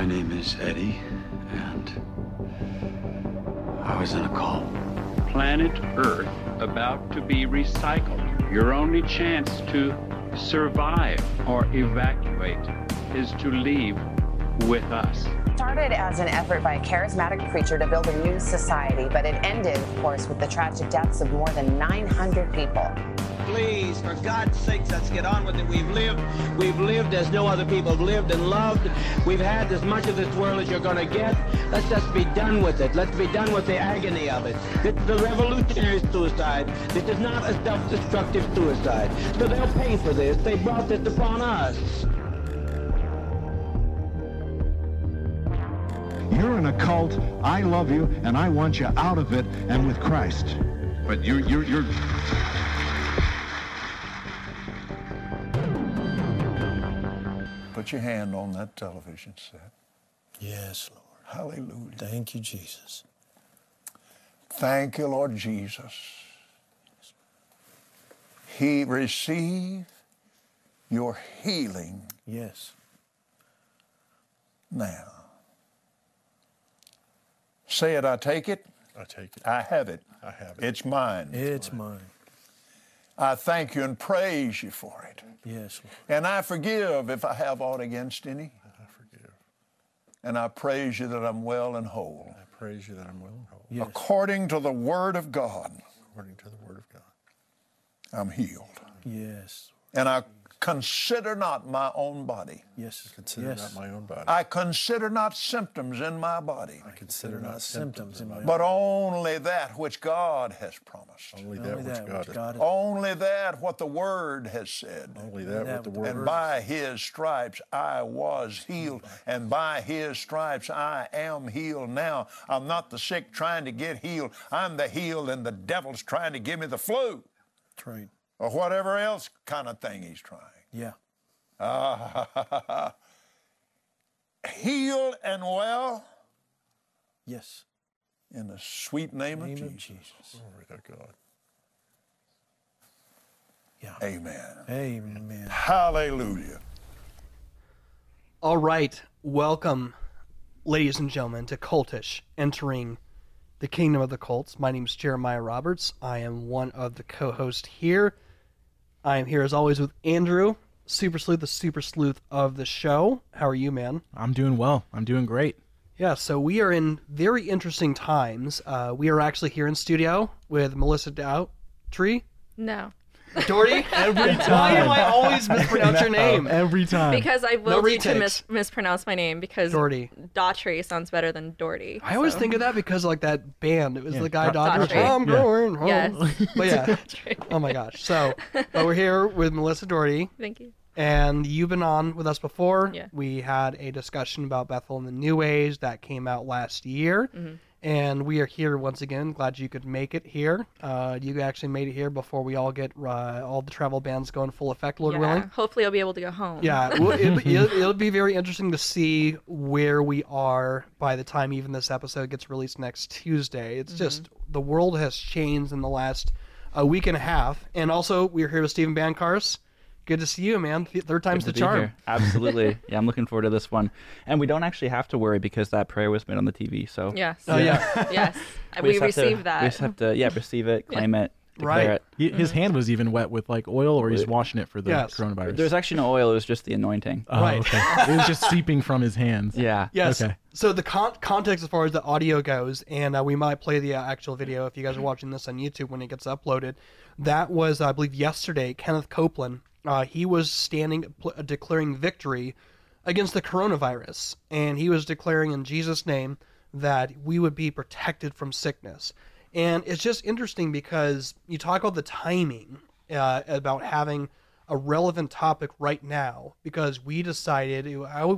My name is Eddie, and I was in a call. Planet Earth about to be recycled. Your only chance to survive or evacuate is to leave with us. Started as an effort by a charismatic preacher to build a new society, but it ended, of course, with the tragic deaths of more than 900 people. Please, for God's sake, let's get on with it. We've lived, we've lived as no other people have lived and loved. We've had as much of this world as you're going to get. Let's just be done with it. Let's be done with the agony of it. This is a revolutionary suicide. This is not a self-destructive suicide. So they'll pay for this. They brought this upon us. You're in a cult. I love you, and I want you out of it and with Christ. But you're you're you're. Put your hand on that television set. Yes, Lord. Hallelujah. Thank you, Jesus. Thank you, Lord Jesus. He receive your healing Yes. now. Say it, I take it. I take it. I have it. I have it. It's mine. It's mine. I thank you and praise you for it. Yes, Lord. And I forgive if I have aught against any. I forgive. And I praise you that I'm well and whole. I praise you that I'm well and whole. Yes. According to the word of God, According to the word of God. I'm healed. Yes. And I consider not my own body. Yes. Consider yes. not my own body. I consider not symptoms in my body, I consider not symptoms in my body. but only that which God has promised. Only Only that which that God which has. God has Only that what the Word has said. Only that that what the word And by His stripes I was healed, and by His stripes I am healed now. I'm not the sick trying to get healed. I'm the healed, and the devil's trying to give me the flu That's right. Or whatever else kind of thing he's trying. Yeah. Ah, healed and well Yes. in the sweet name, Name of of Jesus. Jesus. Glory to God. Yeah. Amen. Amen. Hallelujah. All right, welcome, ladies and gentlemen, to Cultish entering the kingdom of the cults. My name is Jeremiah Roberts. I am one of the co-hosts here. I am here as always with Andrew, Super Sleuth, the Super Sleuth of the show. How are you, man? I'm doing well. I'm doing great. Yeah, so we are in very interesting times. Uh, we are actually here in studio with Melissa Daughtry. No, Dougherty? Every Why time. do I always mispronounce your name? Every time. because I will need to retakes. mis- mispronounce my name because Dougherty. Daughtry sounds better than Dougherty. I always so- think of that because like that band, it was Yeah, the guy Da- Dodger. Daughtry. I'm Yeah. going home. Yes. But yeah. Daughtry. Oh my gosh. So, but we're here with Melissa Dougherty, Thank you. and you've been on with us before. Yeah. We had a discussion about Bethel and the New Age that came out last year, Mm-hmm. And we are here once again. Glad you could make it here. Uh, you actually made it here before we all get uh, all the travel bans go in full effect, Lord yeah. willing. Hopefully, I'll be able to go home. Yeah, it'll, it'll, it'll be very interesting to see where we are by the time even this episode gets released next Tuesday. It's just the world has changed in the last uh, week and a half, and also we're here with Steven Bancarz. Good to see you, man. Third time's the charm. here. Absolutely. yeah, I'm looking forward to this one. And we don't actually have to worry because that prayer was made on the TV. So Yes. Oh yeah, yes. We, just have to- received that. We just have to, yeah, receive it, claim it, Right. it. He- His hand was even wet with like oil, or he's washing it for the Yes. coronavirus. There's actually no oil. It was just the anointing. oh, Right. okay. it was just seeping from his hands. Yeah. yes. Okay. So the con- context as far as the audio goes, and uh, we might play the uh, actual video if you guys are watching this on YouTube when it gets uploaded. That was, I believe, yesterday. Kenneth Copeland. Uh, he was standing, pl- declaring victory against the coronavirus, and he was declaring in Jesus' name that we would be protected from sickness. And it's just interesting because you talk about the timing uh, about having a relevant topic right now because we decided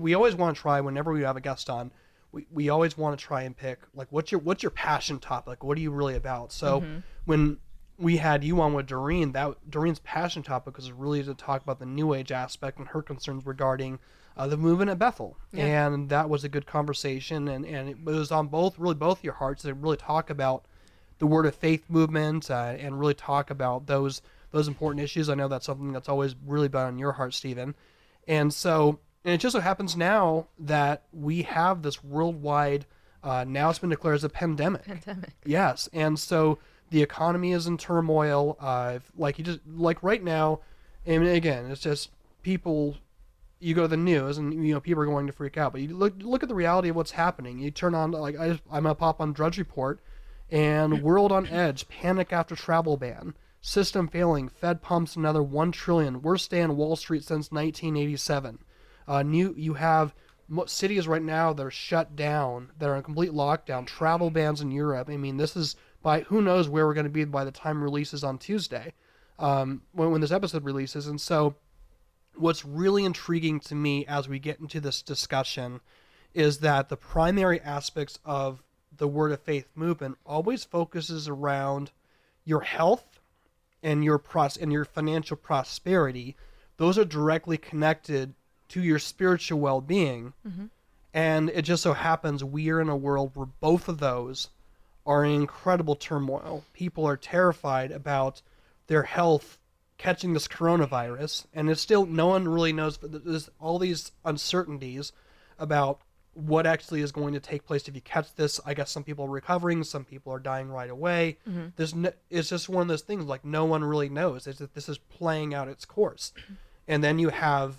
we always want to try whenever we have a guest on we, we always want to try and pick like what's your what's your passion topic? What are you really about? So when we had you on with Doreen that Doreen's passion topic was really to talk about the new age aspect and her concerns regarding uh, the movement at Bethel Yeah. and that was a good conversation and, and it was on both really both your hearts to really talk about the word of faith movement uh, and really talk about those those important issues. I know that's something that's always really been on your heart, Steven. And so And it just so happens now that we have this worldwide. Uh, now it's been declared as a pandemic. Pandemic. Yes, and so the economy is in turmoil. Uh, like you just like right now, and again, it's just people. You go to the news, and you know people are going to freak out. But you look look at the reality of what's happening. You turn on like I, I'm gonna pop on Drudge Report, and world on edge, panic after travel ban, system failing, Fed pumps another one trillion, worst day on Wall Street since 1987. Uh, new you have cities right now that are shut down, that are in complete lockdown, travel bans in Europe. I mean, this is by who knows where we're going to be by the time releases on Tuesday, um, when, when this episode releases. And so, what's really intriguing to me as we get into this discussion is that the primary aspects of the Word of Faith movement always focuses around your health and your pros- and your financial prosperity. Those are directly connected to your spiritual well-being. Mhm. And it just so happens we are in a world where both of those are in incredible turmoil. People are terrified about their health catching this coronavirus, and it's still no one really knows. There's all these uncertainties about what actually is going to take place if you catch this. I guess some people are recovering, some people are dying right away. Mhm. There's no, it's just one of those things like no one really knows. It's that this is playing out its course, and then you have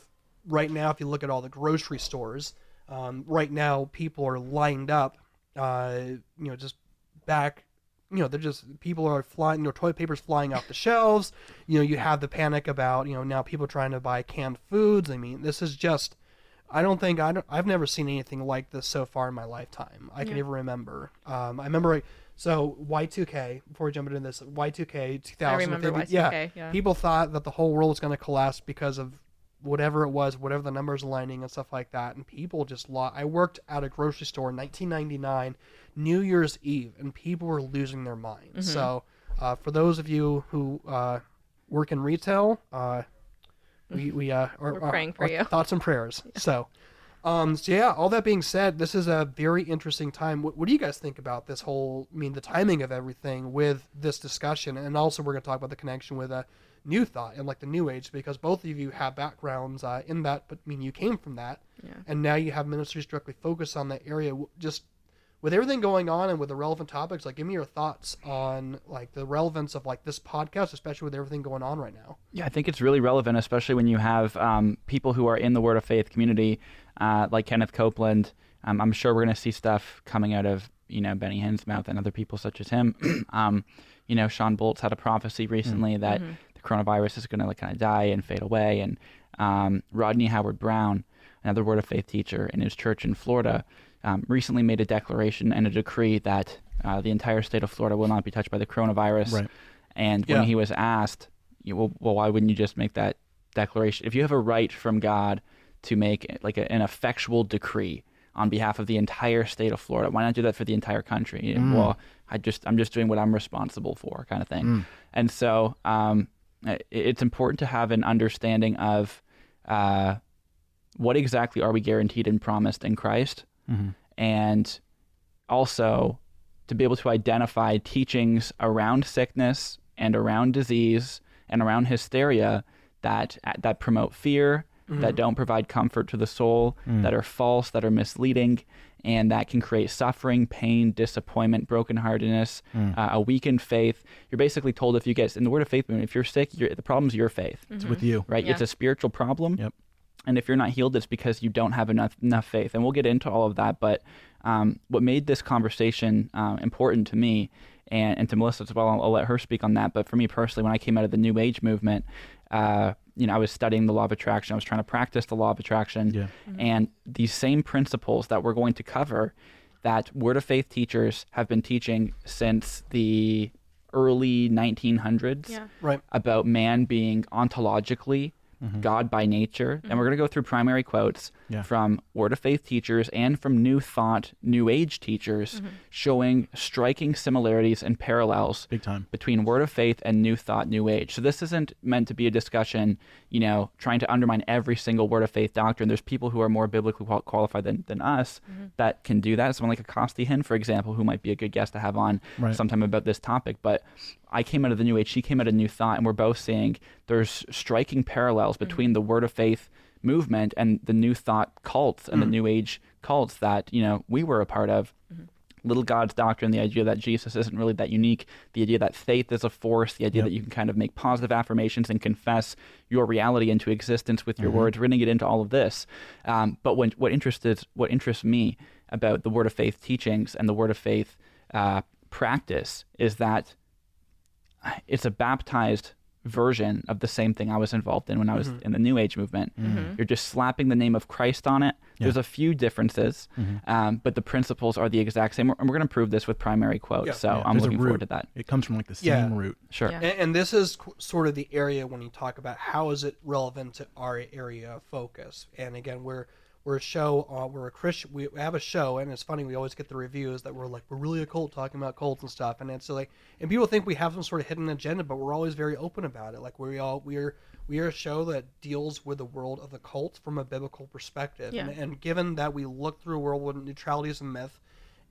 right now if you look at all the grocery stores, um, right now people are lined up, uh, you know, just back you know, they're just people are flying, you know, toilet paper's flying off the shelves. You know, you have the panic about, you know, now people trying to buy canned foods. I mean, this is just, I don't think I don't, I've never seen anything like this so far in my lifetime. I can Yeah. even remember. Um, I remember. So Y2K. Before we jump into this, Y2K 2000. I remember they- Y2K, yeah. People thought that the whole world was going to collapse because of whatever it was, whatever the numbers aligning and stuff like that. And people just lost. I worked at a grocery store in 1999, New Year's Eve, and people were losing their minds. Mhm. So, uh, for those of you who uh, work in retail, uh, we we uh, are, We're praying for you. Thoughts and prayers. So, um, so yeah. All that being said, this is a very interesting time. What, what do you guys think about this whole? I mean, the timing of everything with this discussion, and also we're going to talk about the connection with a new thought and like the new age, because both of you have backgrounds uh, in that. But I mean, you came from that, Yeah. and now you have ministries directly focused on that area. Just with everything going on and with the relevant topics, like give me your thoughts on like the relevance of like this podcast, especially with everything going on right now. Yeah, I think it's really relevant, especially when you have um, people who are in the Word of Faith community, uh, like Kenneth Copeland. Um, I'm sure we're going to see stuff coming out of you know Benny Hinn's mouth and other people such as him. um, you know, Shawn Bolz's had a prophecy recently that Mhm. the coronavirus is going to like kind of die and fade away, and um, Rodney Howard-Browne, another Word of Faith teacher in his church in Florida, um, recently made a declaration and a decree that uh, the entire state of Florida will not be touched by the coronavirus. Right. And when Yeah. he was asked, you, well, well, why wouldn't you just make that declaration? If you have a right from God to make like a, an effectual decree on behalf of the entire state of Florida, why not do that for the entire country? Mm. Well, I just I'm just doing what I'm responsible for, kind of thing. Mm. And so um, it- it's important to have an understanding of uh, what exactly are we guaranteed and promised in Christ, Mhm. and also to be able to identify teachings around sickness and around disease and around hysteria that that promote fear, that Mhm. don't provide comfort to the soul, Mm. that are false, that are misleading, and that can create suffering, pain, disappointment, brokenheartedness, Mm. uh, a weakened faith. You're basically told if you get in the word of faith, if you're sick, you're, the problem's your faith, It's with you. right? It's a spiritual problem. Yep. And if you're not healed, it's because you don't have enough enough faith. And we'll get into all of that. But um, what made this conversation um, important to me and, and to Melissa as well, I'll, I'll let her speak on that. But for me personally, when I came out of the New Age movement, uh, you know, I was studying the law of attraction. I was trying to practice the law of attraction. Yeah. And these same principles that we're going to cover, that Word of Faith teachers have been teaching since the early 1900s Yeah. Right. about man being ontologically Mm-hmm. God by nature. And we're mm-hmm. going to go through primary quotes Yeah. from Word of Faith teachers and from New Thought, New Age teachers mm-hmm. showing striking similarities and parallels Big time. between Word of Faith and New Thought, New Age. So this isn't meant to be a discussion, you know, trying to undermine every single Word of Faith doctrine. There's people who are more biblically qualified than, than us that can do that. Someone like a Costi Hinn, for example, who might be a good guest to have on Right. sometime about this topic. But I came out of the New Age, she came out of New Thought, and we're both seeing there's striking parallels between the Word of Faith movement and the new thought cults and the new age cults that you know we were a part of. Little god's doctrine the idea that jesus isn't really that unique the idea that faith is a force the idea Yep. that you can kind of make positive affirmations and confess your reality into existence with your Mhm. words we're going to get into all of this. Um, but when, what interested what interests me about the word of faith teachings and the word of faith uh, practice is that it's a baptized version of the same thing I was involved in when I was Mhm. in the New Age movement. Mhm. You're just slapping the name of Christ on it. Yeah. There's a few differences, Mhm. um, but the principles are the exact same. And we're going to prove this with primary quotes. Yeah. So Yeah, I'm there's looking forward to that. It comes from like the Yeah. same root. Sure. Yeah. And, and this is qu- sort of the area when you talk about how is it relevant to our area of focus. And again, we're we're a show, uh, we're a Christian, we have a show, and it's funny we always get the reviews that we're like we're really a cult talking about cults and stuff, and it's like, and people think we have some sort of hidden agenda, but we're always very open about it. Like we all we're we are a show that deals with the world of the cult from a biblical perspective, Yeah. and, and given that we look through a world where neutrality is a myth,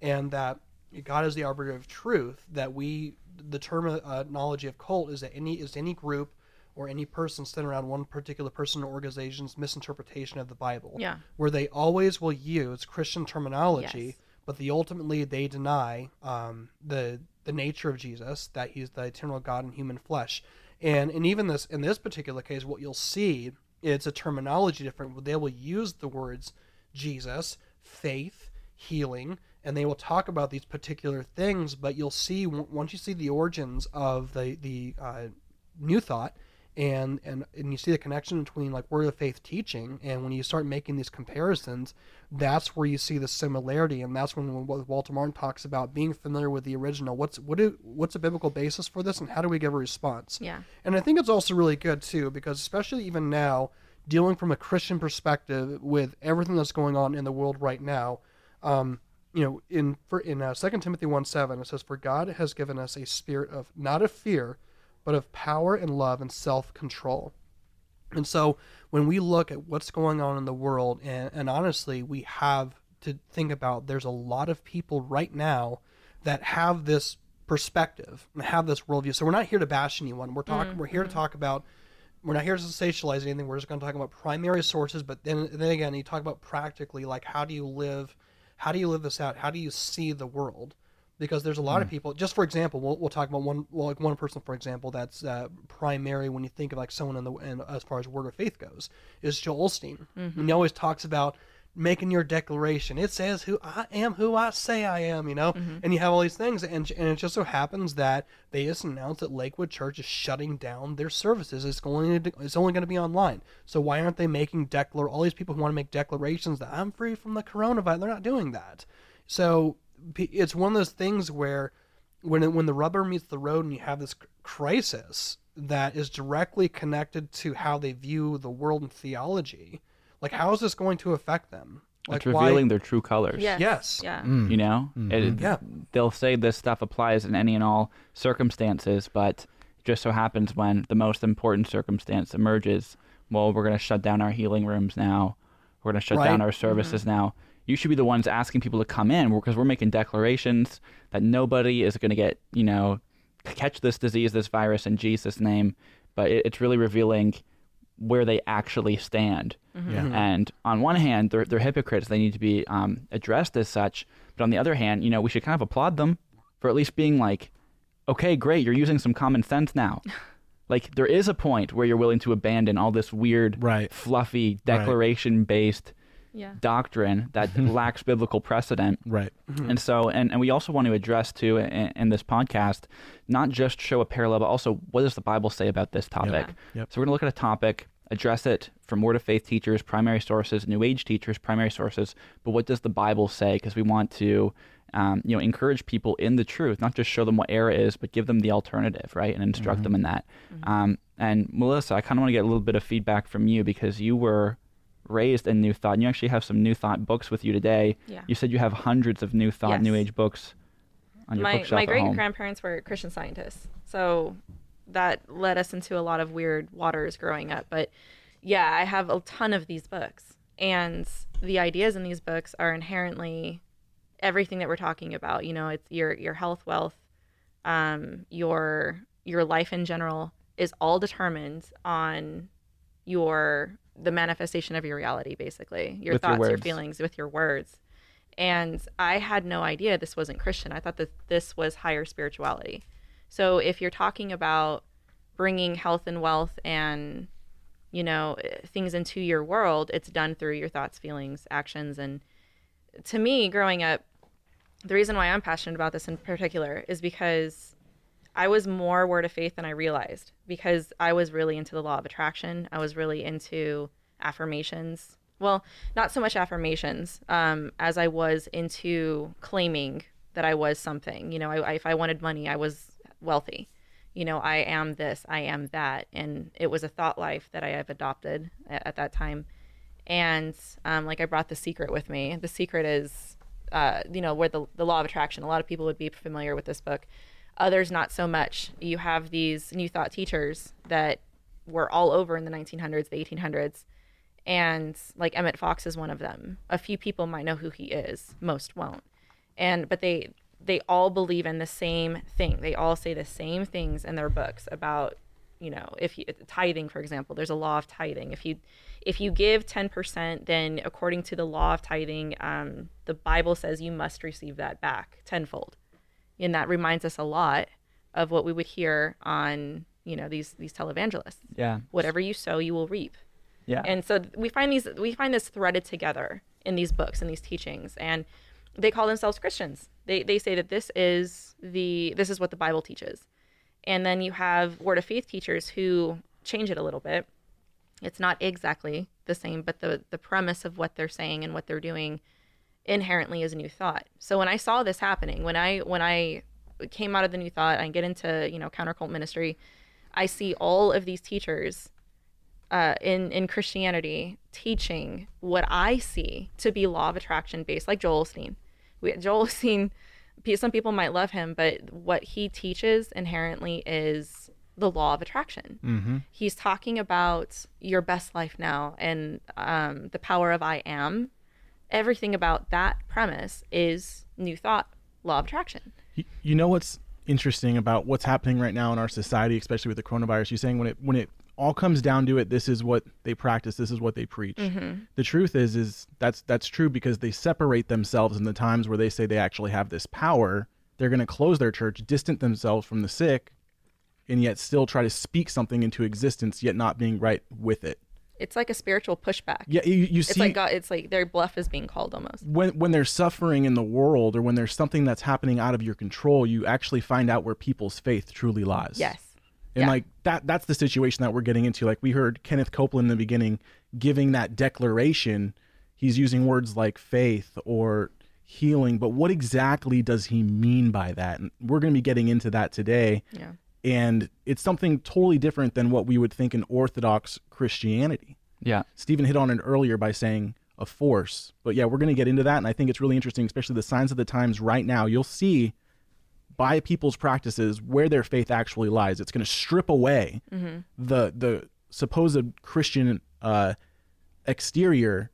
and that God is the arbiter of truth. That we, the terminology of cult is that any is any group or any person centered around one particular person or organization's misinterpretation of the Bible. Yeah. Where they always will use Christian terminology, Yes. but the ultimately they deny um, the the nature of Jesus, that he's the eternal God in human flesh. And and even this in this particular case, what you'll see it's a terminology different. They will use the words Jesus, faith, healing, and they will talk about these particular things. But you'll see once you see the origins of the the uh, new thought, and and and you see the connection between like word of faith teaching, and when you start making these comparisons, that's where you see the similarity, and that's when what Walter Martin talks about being familiar with the original. What's what do, what's a biblical basis for this, and how do we give a response? Yeah. And I think it's also really good too, because especially even now, dealing from a Christian perspective with everything that's going on in the world right now, um, you know, in for in uh, Second Timothy one seven it says, "For God has given us a spirit of not of fear, but of power and love and self control." And so when we look at what's going on in the world, and, and honestly, we have to think about there's a lot of people right now that have this perspective and have this worldview. So we're not here to bash anyone. We're talking. Mm, we're here to mm. talk about. We're not here to sensationalize anything. We're just going to talk about primary sources. But then, then again, you talk about practically, like how do you live? How do you live this out? How do you see the world? Because there's a lot of hmm. people. Just for example, we'll, we'll talk about one, well, like one person, for example, that's uh, primary when you think of like someone in the, in, as far as word of faith goes, is Joel Osteen. And he always talks about making your declaration. It says who I am, who I say I am, you know. Mm-hmm. And you have all these things, and and it just so happens that they just announced that Lakewood Church is shutting down their services. It's going to, it's only going to be online. So why aren't they making declar? All these people who want to make declarations that I'm free from the coronavirus, they're not doing that. So it's one of those things where when it, when the rubber meets the road and you have this crisis that is directly connected to how they view the world and theology, like how is this going to affect them? Like it's why- revealing their true colors. Yes. Yes. Yeah. Mm. You know, mm-hmm. It- Yeah. they'll say this stuff applies in any and all circumstances, but just so happens when the most important circumstance emerges, well, we're going to shut down our healing rooms now. We're going to shut Right. down our services mm-hmm. now. You should be the ones asking people to come in because we're making declarations that nobody is going to get, you know, catch this disease, this virus in Jesus' name. But it, it's really revealing where they actually stand. Yeah. And on one hand, they're, they're hypocrites. They need to be um, addressed as such. But on the other hand, you know, we should kind of applaud them for at least being like, okay, great, you're using some common sense now. like, there is a point where you're willing to abandon all this weird, Right. fluffy, declaration based Yeah. doctrine that lacks biblical precedent. Right. And so, and, and we also want to address too in, in this podcast, not just show a parallel, but also what does the Bible say about this topic? Yep. So we're going to look at a topic, address it from Word of Faith teachers, primary sources, New Age teachers, primary sources. But what does the Bible say? Because we want to, um, you know, encourage people in the truth, not just show them what error is, but give them the alternative, right, and instruct them in that. Um, and Melissa, I kind of want to get a little bit of feedback from you because you were raised in New Thought. And you actually have some New Thought books with you today. Yeah. You said you have hundreds of New Thought, New Age books on your my bookshelf my great grandparents were Christian scientists, so that led us into a lot of weird waters growing up. But yeah, I have a ton of these books, and the ideas in these books are inherently everything that we're talking about. You know, it's your your health, wealth, um, your your life in general is all determined on your the manifestation of your reality, basically, your With thoughts, your, words. feelings, with your words. And I had no idea this wasn't Christian. I thought that this was higher spirituality. So if you're talking about bringing health and wealth and you know eh, things into your world, it's done through your thoughts, feelings, actions, and to me, growing up, the reason why I'm passionate about this in particular is because I was more word of faith than I realized because I was really into the law of attraction. I was really into affirmations. Well, not so much affirmations um, as I was into claiming that I was something. You know, I, I, if I wanted money, I was wealthy. You know, I am this, I am that. And it was a thought life that I have adopted at, at that time. And um, like I brought The Secret with me. The Secret is, uh, you know, where the, the law of attraction, a lot of people would be familiar with this book others not so much. You have these new thought teachers that were all over in the 1900s, the 1800s, and like Emmett Fox is one of them. A few people might know who he is, most won't. And but they they all believe in the same thing. They all say the same things in their books about, you know, if you tithing for example, there's a law of tithing. If you if you give 10%, then according to the law of tithing, um, the Bible says you must receive that back tenfold and that reminds us a lot of what we would hear on you know these these televangelists. Yeah. whatever you sow you will reap. Yeah. and so we find these we find this threaded together in these books and these teachings and they call themselves christians. They they say that this is the this is what the bible teaches. And then you have word of faith teachers who change it a little bit. It's not exactly the same but the the premise of what they're saying and what they're doing inherently is a new thought. So when I saw this happening, when I when I came out of the new thought, I get into you know counter cult ministry, I see all of these teachers uh, in in Christianity teaching what I see to be law of attraction based, like Joel Osteen. We, Joel Osteen, some people might love him, but what he teaches inherently is the law of attraction. Mm-hmm. He's talking about your best life now and um, the power of I am everything about that premise is new thought, law of attraction. You, know what's interesting about what's happening right now in our society, especially with the coronavirus? You're saying when it when it all comes down to it, this is what they practice, this is what they preach. Mhm. The truth is, is that's that's true because they separate themselves in the times where they say they actually have this power. They're going to close their church, distant themselves from the sick, and yet still try to speak something into existence, yet not being right with it. It's like a spiritual pushback. Yeah, you, you it's see, like God, it's like their bluff is being called almost. when when there's suffering in the world or when there's something that's happening out of your control, you actually find out where people's faith truly lies. Yes. And Yeah. like that that's the situation that we're getting into. Like we heard Kenneth Copeland in the beginning giving that declaration. He's using words like faith or healing, but what exactly does he mean by that? And we're going to be getting into that today. Yeah. And it's something totally different than what we would think in Orthodox Christianity. Yeah. Steven hit on it earlier by saying a force. But yeah, we're going to get into that. And I think it's really interesting, especially the signs of the times right now. You'll see by people's practices where their faith actually lies. It's going to strip away Mhm. the the supposed Christian uh, exterior,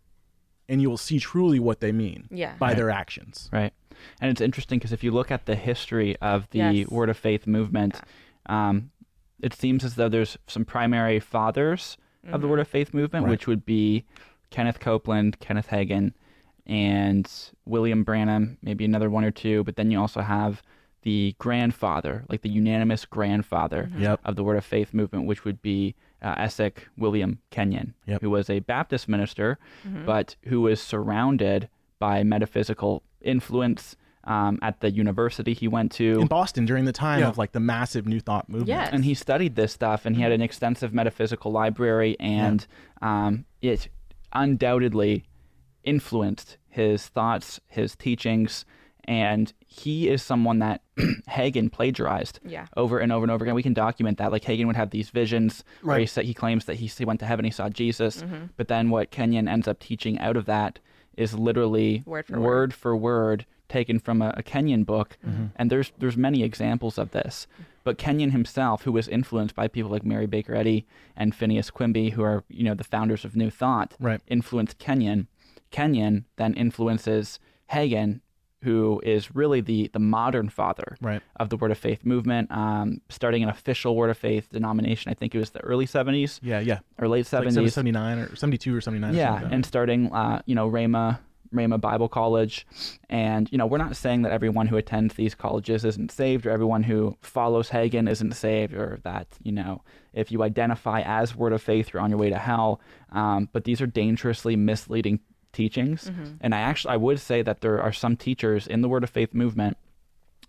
and you will see truly what they mean Yeah. by Right. their actions. Right. And it's interesting because if you look at the history of the Yes. Word of Faith movement, um, it seems as though there's some primary fathers of the Mhm. Word of Faith movement, Right. which would be Kenneth Copeland, Kenneth Hagin, and William Branham, maybe another one or two. But then you also have the grandfather, like the unanimous grandfather Yep. of the Word of Faith movement, which would be uh, Essek William Kenyon, Yep. who was a Baptist minister, Mhm. but who was surrounded by metaphysical influence um, at the university he went to. In Boston during the time Yeah. of like the massive New Thought movement. Yes. And he studied this stuff, and he had an extensive metaphysical library, and um, it undoubtedly influenced his thoughts, his teachings, and he is someone that Hagin plagiarized Yeah. over and over and over again. We can document that. Like Hagin would have these visions where he Right. said he claims that he, he went to heaven, he saw Jesus, Mhm. but then what Kenyon ends up teaching out of that is literally Word for word for word taken from a, a Kenyon book, and there's there's many examples of this. But Kenyon himself, who was influenced by people like Mary Baker Eddy and Phineas Quimby, who are you know the founders of New Thought, Right. influenced Kenyon. Kenyon then influences Hagin who is really the the modern father Right. of the Word of Faith movement, um, starting an official Word of Faith denomination. I think it was the early '70s. Yeah, yeah. or late Like '70s. 79 or 72 or 79. Yeah, like that. and starting, uh, you know, Rhema, Rhema Bible College, and you know, we're not saying that everyone who attends these colleges isn't saved, or everyone who follows Hagin isn't saved, or that you know, if you identify as Word of Faith, you're on your way to hell. Um, but these are dangerously misleading teachings, Mhm. and I actually I would say that there are some teachers in the Word of Faith movement,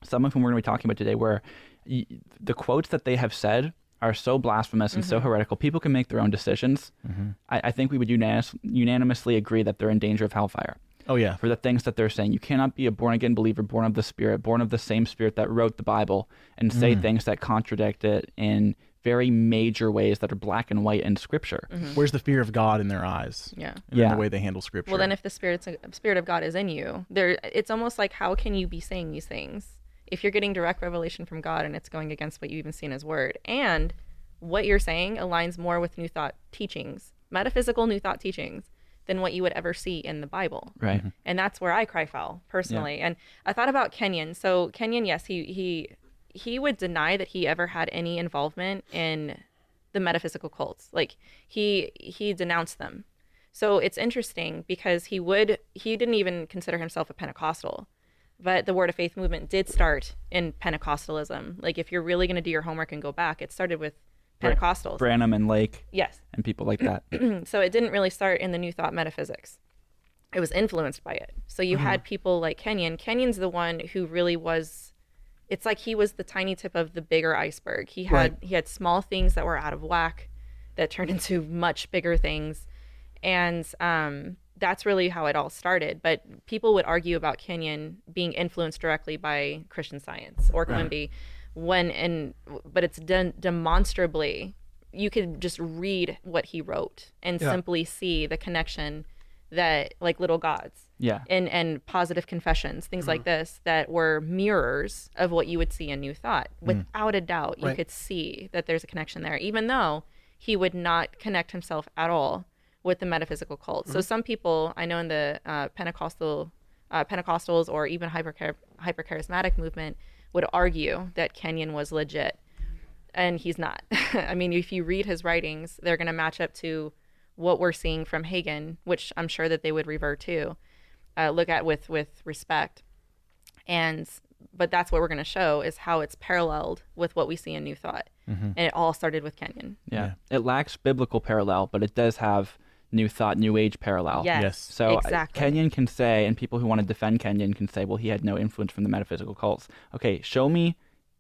some of whom we're going to be talking about today, where y- the quotes that they have said are so blasphemous and so Mhm. heretical. People can make their own decisions. Mhm. I, I think we would unanimous, unanimously agree that they're in danger of hellfire. Oh yeah. For the things that they're saying, you cannot be a born again believer, born of the Spirit, born of the same Spirit that wrote the Bible, and say Mm. things that contradict it in very major ways that are black and white in Scripture. Where's the fear of God in their eyes? Yeah. And in Yeah. the way they handle scripture. Well, then if the spirit's spirit of God is in you, there it's almost like how can you be saying these things if you're getting direct revelation from God and it's going against what you even see in His Word, and what you're saying aligns more with New Thought teachings, metaphysical New Thought teachings, than what you would ever see in the Bible. Right. Mm-hmm. And that's where I cry foul personally. And I thought about Kenyon. So Kenyon, yes, he he he would deny that he ever had any involvement in the metaphysical cults. Like he he denounced them. So it's interesting because he would he didn't even consider himself a Pentecostal. But the Word of Faith movement did start in Pentecostalism. Like if you're really going to do your homework and go back, it started with Bra- Pentecostals. Branham and Lake. Yes. And people like that. so it didn't really start in the New Thought metaphysics. It was influenced by it. So you Mhm. had people like Kenyon. Kenyon's the one who really was. It's like he was the tiny tip of the bigger iceberg. He had Right. he had small things that were out of whack, that turned into much bigger things, and um, that's really how it all started. But people would argue about Kenyon being influenced directly by Christian Science or Right. Quimby, when and but it's done demonstrably. You could just read what he wrote and Yeah. simply see the connection that like little gods Yeah. and and positive confessions things Mm-hmm. like this that were mirrors of what you would see in new thought without a doubt you Right. could see that there's a connection there even though he would not connect himself at all with the metaphysical cult so Mhm. some people i know in the uh, pentecostal uh, pentecostals or even hyper hyper charismatic movement would argue that kenyon was legit and he's not i mean if you read his writings they're going to match up to what we're seeing from Hagin, which I'm sure that they would revert to, uh, look at with with respect. And but that's what we're going to show is how it's paralleled with what we see in New Thought, Mhm. and it all started with Kenyon. Yeah. It lacks biblical parallel, but it does have New Thought, New Age parallel. Yes, Yes. So uh, exactly. Kenyon can say, and people who want to defend Kenyon can say, well, he had no influence from the metaphysical cults. Okay, show me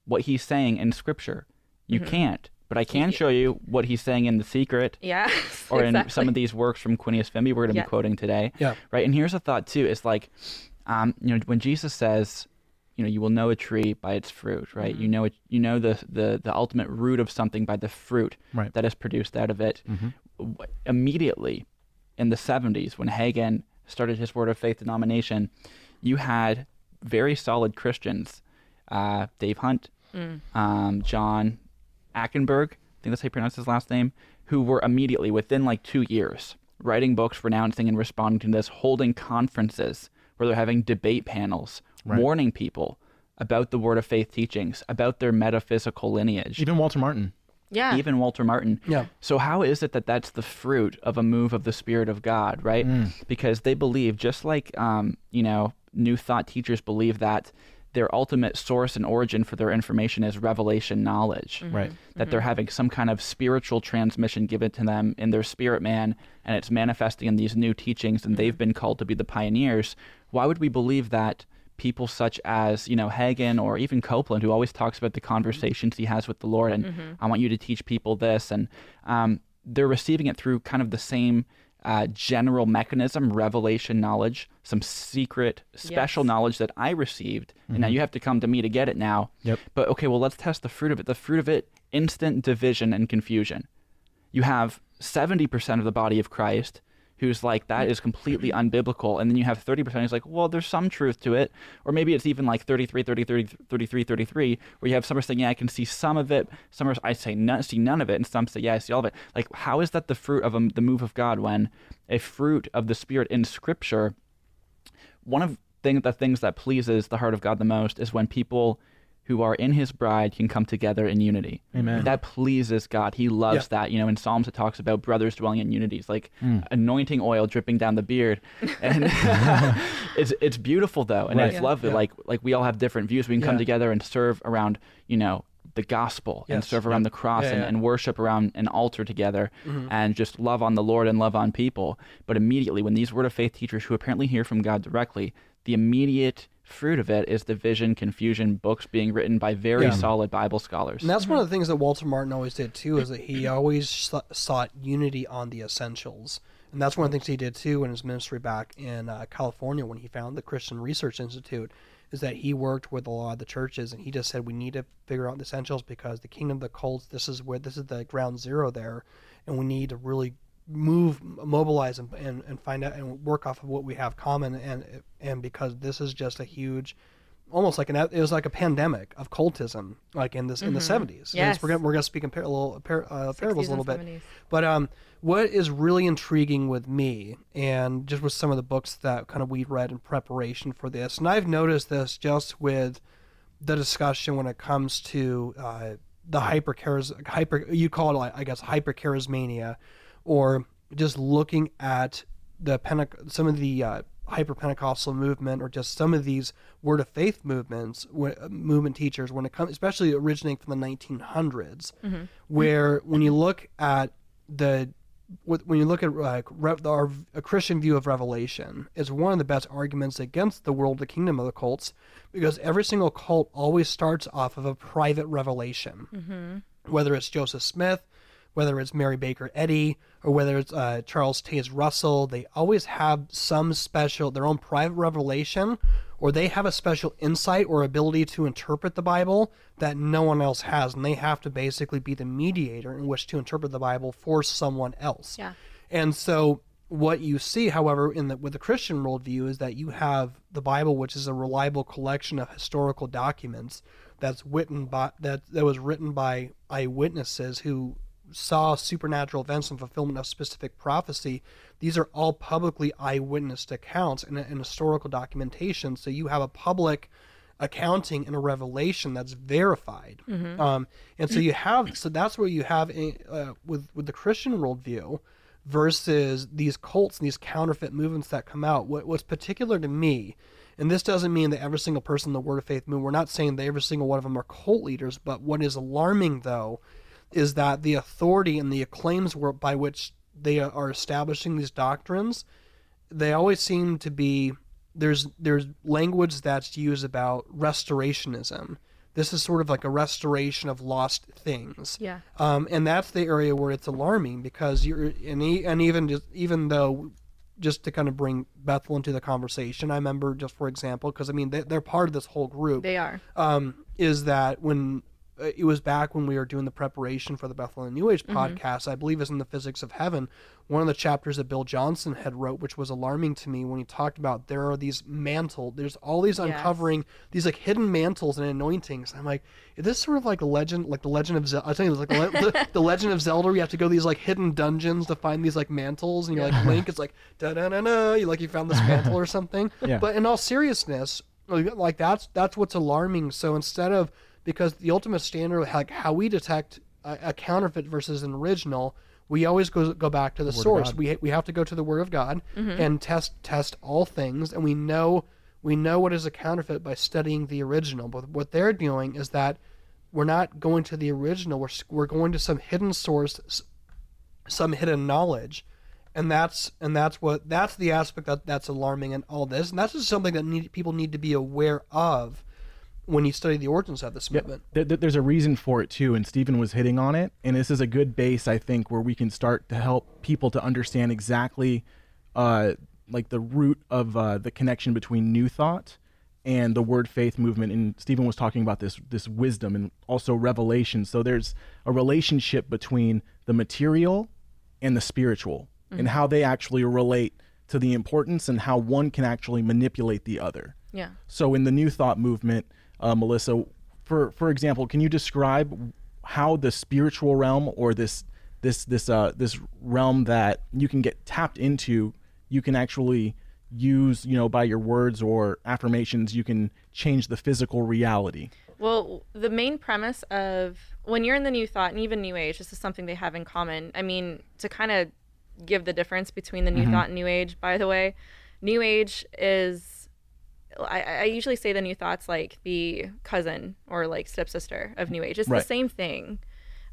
what he's saying in Scripture. You Mhm. can't, but I can show you what he's saying in The Secret. Yeah, Or in some of these works from Quinius Fimby we're going to Yeah. be quoting today. Yeah. Right. And here's a thought too: is like, um, you know, when Jesus says, you know, you will know a tree by its fruit, right? Mm-hmm. You know it. You know the the the ultimate root of something by the fruit Right. that is produced out of it. Mhm. W- Immediately, in the '70s, when Hagin started his Word of Faith denomination, you had very solid Christians, uh, Dave Hunt, Mm. um, John Ankerberg, I think that's how you pronounce his last name, who were immediately within like two years writing books, renouncing and responding to this, holding conferences where they're having debate panels, Right. warning people about the Word of Faith teachings, about their metaphysical lineage. Even Walter Martin. Yeah. Even Walter Martin. Yeah. So how is it that that's the fruit of a move of the Spirit of God, right? Mm. Because they believe, just like um, you know, New Thought teachers believe that their ultimate source and origin for their information is revelation knowledge, Right. That they're having some kind of spiritual transmission given to them in their spirit man, and it's manifesting in these new teachings, and they've been called to be the pioneers. Why would we believe that? People such as you know Hagin or even Copeland, who always talks about the conversations he has with the Lord, and Mhm. I want you to teach people this, and um, they're receiving it through kind of the same uh, general mechanism, revelation knowledge, some secret, special Yes. knowledge that I received, and now Mhm. you have to come to me to get it now. Yep. But okay, well, let's test the fruit of it. The fruit of it: instant division and confusion. You have seventy percent of the body of Christ who's like that is completely mm-hmm. unbiblical. And then you have 30% who's like well there's some truth to it. Or maybe it's even like 33 30, 30 33 33 where you have some are saying yeah i can see some of it. Some are i say none, see none of it. And some say yeah i see all of it. Like how is that the fruit of a, the move of god when a fruit of the spirit in scripture one of thing the things that pleases the heart of God the most is when people who are in his bride can come together in unity. Amen. That pleases God. He loves Yeah. that. You know, in Psalms it talks about brothers dwelling in unity. It's like Mm. anointing oil dripping down the beard. And it's it's beautiful though, and Right. it's Yeah. lovely. Yeah. Like like we all have different views. We can come together and serve around, you know, the gospel and serve around Yep. the cross Yeah, and, yeah. and worship around an altar together Mhm. and just love on the Lord and love on people. But immediately when these word of faith teachers who apparently hear from God directly, the immediate fruit of it is division, confusion, books being written by very Yeah. solid Bible scholars. And that's one of the things that Walter Martin always did too, is that he always sought unity on the essentials. And that's one of the things he did too in his ministry back in uh, California when he founded the Christian Research Institute, is that he worked with a lot of the churches and he just said we need to figure out the essentials because the kingdom of the cults, this is where this is the ground zero there, and we need to really move, mobilize, and, and, and find out and work off of what we have common, and and because this is just a huge almost like an it was like a pandemic of cultism like in this in the Mhm. 70s Yes. we're gonna we're gonna speak in par- little, par- uh, parables a little bit 70s. but um what is really intriguing with me and just with some of the books that kind of we read in preparation for this and i've noticed this just with the discussion when it comes to uh, the hyper hyper you call it i guess hyper charismania or just looking at the Pente- some of the uh, hyper Pentecostal movement or just some of these word of faith movements, wh- movement teachers, when it comes, especially originating from the 1900s, Mhm. where when you look at the when you look at like rev, our a Christian view of Revelation, it's one of the best arguments against the world, the kingdom of the cults, because every single cult always starts off of a private revelation Mhm. whether it's Joseph Smith, whether it's Mary Baker Eddy, or whether it's uh, Charles Taze Russell, they always have some special, their own private revelation, or they have a special insight or ability to interpret the Bible that no one else has. And they have to basically be the mediator in which to interpret the Bible for someone else. Yeah. And so what you see, however, in the with the Christian worldview is that you have the Bible, which is a reliable collection of historical documents that's written by that that was written by eyewitnesses who saw supernatural events and fulfillment of specific prophecy. These are all publicly eyewitness accounts and, and historical documentation. So you have a public accounting and a revelation that's verified. Mhm. Um, and so you have so that's where you have uh, with with the Christian worldview versus these cults and these counterfeit movements that come out. What, what's particular to me, and this doesn't mean that every single person in the Word of Faith movement, we're not saying that every single one of them are cult leaders, but what is alarming though is that the authority and the acclaims were- by which they are establishing these doctrines, they always seem to be there's there's language that's used about restorationism. This is sort of like a restoration of lost things. Yeah. Um, and that's the area where it's alarming because you're and, e- and even just, even though just to kind of bring Bethel into the conversation, I remember just for example because I mean they, they're part of this whole group. They are. Um, is that when it was back when we were doing the preparation for the and New Age Mhm. podcast, I believe is in the Physics of Heaven. One of the chapters that Bill Johnson had wrote, which was alarming to me when he talked about there are these mantle, there's all these Yes. uncovering these like hidden mantles and anointings. I'm like, is this sort of like legend, like the Legend of Zelda? I think it was like the, the, the Legend of Zelda. Where you have to go to these like hidden dungeons to find these like mantles, and you're like Link. It's like da da da da. You like you found this mantle or something. Yeah. But in all seriousness, like that's that's what's alarming. So instead of because the ultimate standard, like how we detect a, a counterfeit versus an original, we always go go back to the, Word of source. We we have to go to the Word of God Mhm. and test test all things, and we know we know what is a counterfeit by studying the original. But what they're doing is that we're not going to the original. We're we're going to some hidden source, some hidden knowledge, and that's and that's what that's the aspect that that's alarming in all this, and that's just something that need, people need to be aware of when you study the origins of this movement. There- there- there's a reason for it too, and Steven was hitting on it. And this is a good base, I think, where we can start to help people to understand exactly, uh, like the root of uh, the connection between New Thought and the Word Faith movement. And Steven was talking about this this wisdom and also revelation. So there's a relationship between the material and the spiritual, and Mhm. how they actually relate to the importance and how one can actually manipulate the other. Yeah. So in the New Thought movement, uh, Melissa, for for example, can you describe how the spiritual realm or this this this uh this realm that you can get tapped into, you can actually use, you know, by your words or affirmations, you can change the physical reality. Well, the main premise of when you're in the New Thought and even New Age, this is something they have in common. I mean, to kind of give the difference between the New Mhm. Thought and New Age, by the way, New Age is. I, I usually say the New Thought's like the cousin or like stepsister of New Age. It's Right. the same thing,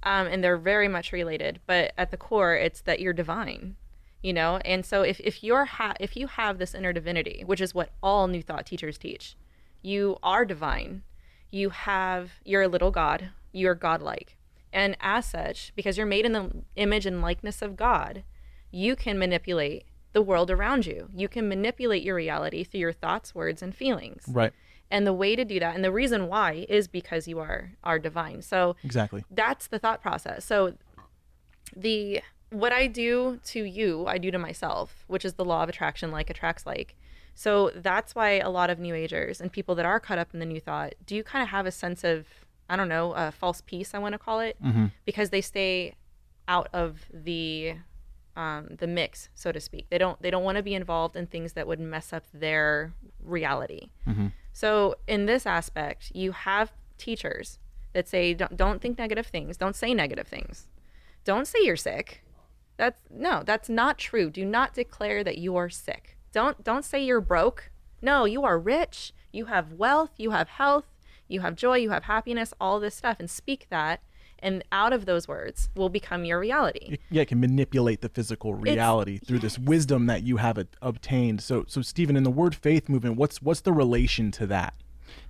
um, and they're very much related. But at the core, it's that you're divine, you know. And so if if you're ha- if you have this inner divinity, which is what all New Thought teachers teach, you are divine. You have you're a little God. You're godlike, and as such, because you're made in the image and likeness of God, you can manipulate the world around you. You can manipulate your reality through your thoughts, words, and feelings. Right. And the way to do that, and the reason why, is because you are are divine. So Exactly. that's the thought process. So the what I do to you, I do to myself, which is the law of attraction, like attracts like. So that's why a lot of New Agers and people that are caught up in the New Thought do you kind of have a sense of, I don't know, a false peace, I want to call it, Mhm. because they stay out of the um, the mix, so to speak. They don't they don't want to be involved in things that would mess up their reality. Mhm. So in this aspect, you have teachers that say don't, don't think negative things, don't say negative things. Don't say you're sick. That's no, that's not true. Do not declare that you are sick. Don't don't say you're broke. No, you are rich. You have wealth, you have health, you have joy, you have happiness, all this stuff and speak that and out of those words will become your reality. Yeah, it can manipulate the physical reality through this wisdom that you have it, obtained. So, so Steven, in the word faith movement, what's what's the relation to that?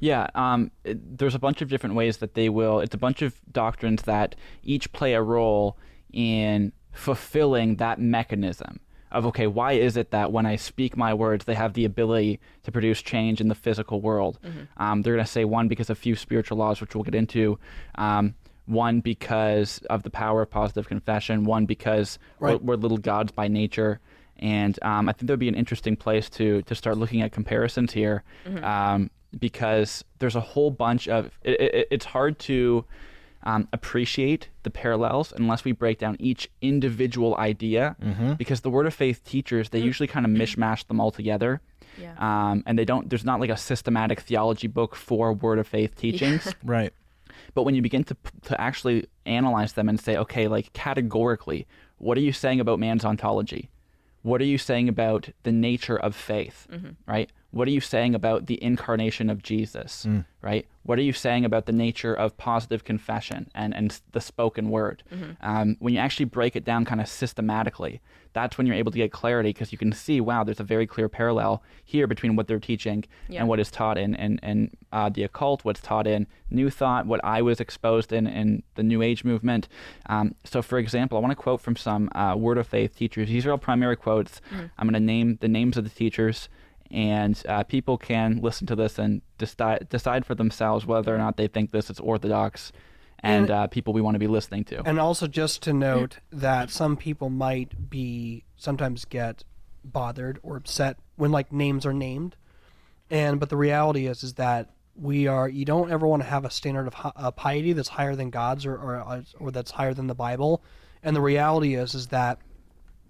Yeah, um, it- there's a bunch of different ways that they will. It's a bunch of doctrines that each play a role in fulfilling that mechanism of okay, why is it that when I speak my words, they have the ability to produce change in the physical world? Mhm. Um, they're going to say one because of few spiritual laws, which we'll get into. Um, one because of the power of positive confession. One because Right. we're, we're little gods by nature. And um, I think there'd be an interesting place to to start looking at comparisons here, Mhm. um, because there's a whole bunch of. It, it, it's hard to um, appreciate the parallels unless we break down each individual idea, Mhm. because the Word of Faith teachers they usually kind of mishmash them all together. Yeah. Um, and they don't. There's not like a systematic theology book for Word of Faith teachings. Right. But when you begin to to actually analyze them and say, okay, like categorically, what are you saying about man's ontology? What are you saying about the nature of faith? Mhm. Right? What are you saying about the incarnation of Jesus? Mm. Right? What are you saying about the nature of positive confession and, and the spoken word? Mhm. Um, when you actually break it down kind of systematically, that's when you're able to get clarity because you can see, wow, there's a very clear parallel here between what they're teaching Yeah. and what is taught in, in, in uh, the occult, what's taught in New Thought, what I was exposed in in the New Age movement. Um, so, for example, I want to quote from some uh, Word of Faith teachers. These are all primary quotes. Mm. I'm going to name the names of the teachers, and uh, people can listen to this and decide decide for themselves whether or not they think this is orthodox and And- uh, people we want to be listening to. And also, just to note that some people might be sometimes get bothered or upset when like names are named, and but the reality is is that we are you don't ever want to have a standard of uh, piety that's higher than God's or, or or that's higher than the Bible, and the reality is is that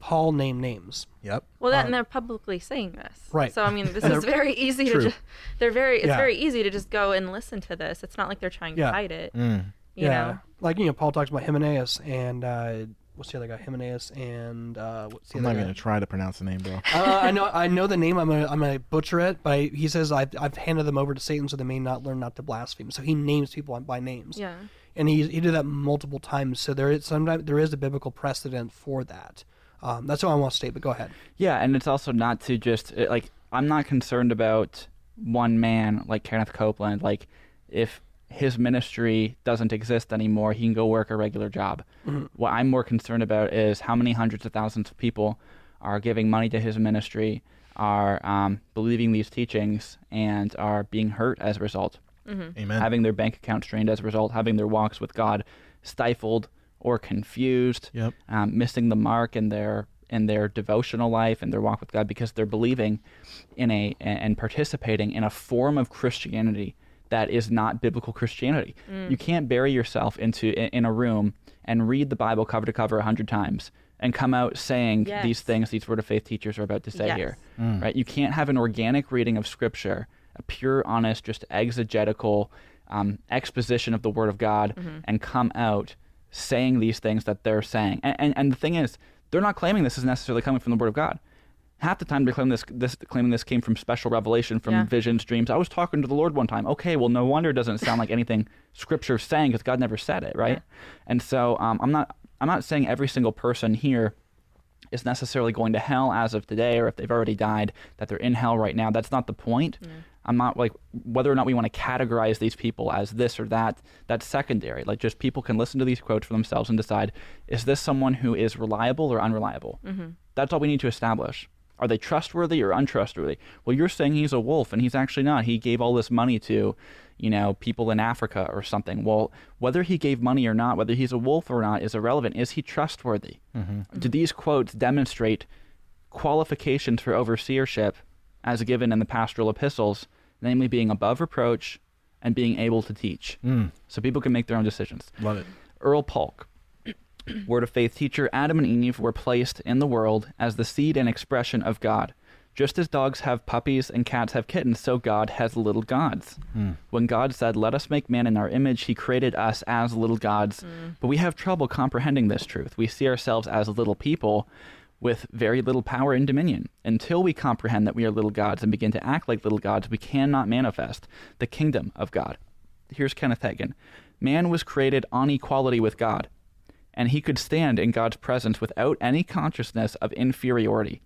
Paul name names. Yep. Well, that, Um, and they're publicly saying this. Right. So I mean, this is very easy to. True. Just, they're very. It's Yeah. very easy to just go and listen to this. It's not like they're trying Yeah. to hide it. Mm. You yeah, know. like you know, Paul talks about Hymenaeus and uh, what's the other guy? Hymenaeus and uh, what's the I'm other not guy? going to try to pronounce the name, bro. uh, I know I know the name. I'm gonna I'm gonna butcher it, but I, he says I've I've handed them over to Satan so they may not learn not to blaspheme. So he names people by names. Yeah. And he he did that multiple times. So there is sometimes there is a biblical precedent for that. Um, that's all I want to state. But go ahead. Yeah, and it's also not to just like I'm not concerned about one man like Kenneth Copeland. Like if his ministry doesn't exist anymore, he can go work a regular job. Mhm. What I'm more concerned about is how many hundreds of thousands of people are giving money to his ministry, are um, believing these teachings, and are being hurt as a result. Mhm. Amen. Having their bank account strained as a result, having their walks with God stifled or confused, Yep. um, missing the mark in their in their devotional life and their walk with God because they're believing in a and participating in a form of Christianity that is not biblical Christianity. Mm. You can't bury yourself into in, in a room and read the Bible cover to cover a hundred times and come out saying these things these word of faith teachers are about to say Yes. here. Mm. Right? You can't have an organic reading of scripture, a pure, honest, just exegetical um, exposition of the word of God, Mhm. and come out saying these things that they're saying. And, and, and the thing is, they're not claiming this is necessarily coming from the word of God. Half the time they're claiming this, this claiming this came from special revelation, from Yeah. visions, dreams. I was talking to the Lord one time. Okay, well, no wonder it doesn't sound like anything Scripture's saying because God never said it, right? And so um, I'm not I'm not saying every single person here is necessarily going to hell as of today, or if they've already died, that they're in hell right now. That's not the point. I'm not like whether or not we want to categorize these people as this or that. That's secondary. Like just people can listen to these quotes for themselves and decide: is this someone who is reliable or unreliable? Mhm. That's all we need to establish. Are they trustworthy or untrustworthy? Well, you're saying he's a wolf, and he's actually not. He gave all this money to, you know, people in Africa or something. Well, whether he gave money or not, whether he's a wolf or not, is irrelevant. Is he trustworthy? Mhm. Do these quotes demonstrate qualifications for overseership as given in the pastoral epistles, namely being above reproach and being able to teach? Mm. So people can make their own decisions. Love it. Earl Paulk, Word of Faith teacher, Adam and Eve were placed in the world as the seed and expression of God. Just as dogs have puppies and cats have kittens, so God has little gods. Hmm. When God said, Let us make man in our image, he created us as little gods. But we have trouble comprehending this truth. We see ourselves as little people with very little power and dominion. Until we comprehend that we are little gods and begin to act like little gods, we cannot manifest the kingdom of God. Here's Kenneth Hagin Man was created on equality with God and he could stand in God's presence without any consciousness of inferiority.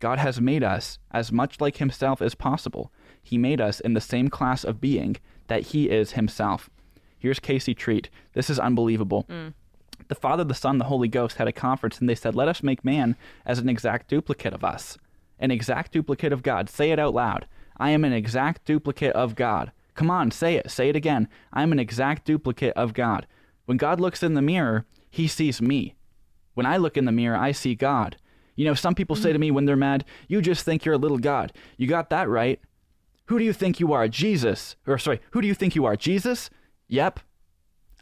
God has made us as much like himself as possible. He made us in the same class of being that he is himself. Here's Casey Treat. This is unbelievable. Mm. The Father, the Son, the Holy Ghost had a conference and they said, Let us make man as an exact duplicate of us. An exact duplicate of God. Say it out loud. I am an exact duplicate of God. Come on, say it. Say it again. I am an exact duplicate of God. When God looks in the mirror, he sees me. When I look in the mirror, I see God. You know, some people say to me when they're mad, You just think you're a little God. You got that right. Who do you think you are? Jesus. Or, sorry, who do you think you are? Jesus? Yep.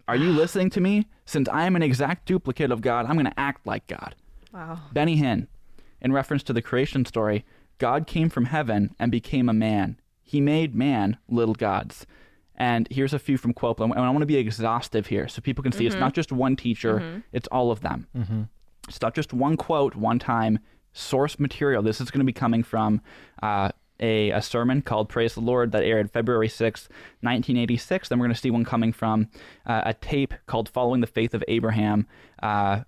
Are you listening to me? Since I am an exact duplicate of God, I'm going to act like God. Wow. Benny Hinn, in reference to the creation story, God came from heaven and became a man. He made man little gods. And here's a few from Copeland. And I want to be exhaustive here so people can see it's Mhm. not just one teacher, Mhm. it's all of them. Mhm. It's not just one quote, one time, source material. This is going to be coming from uh, a, a sermon called Praise the Lord that aired February 6, 1986. Then we're going to see one coming from uh, a tape called Following the Faith of Abraham. Uh,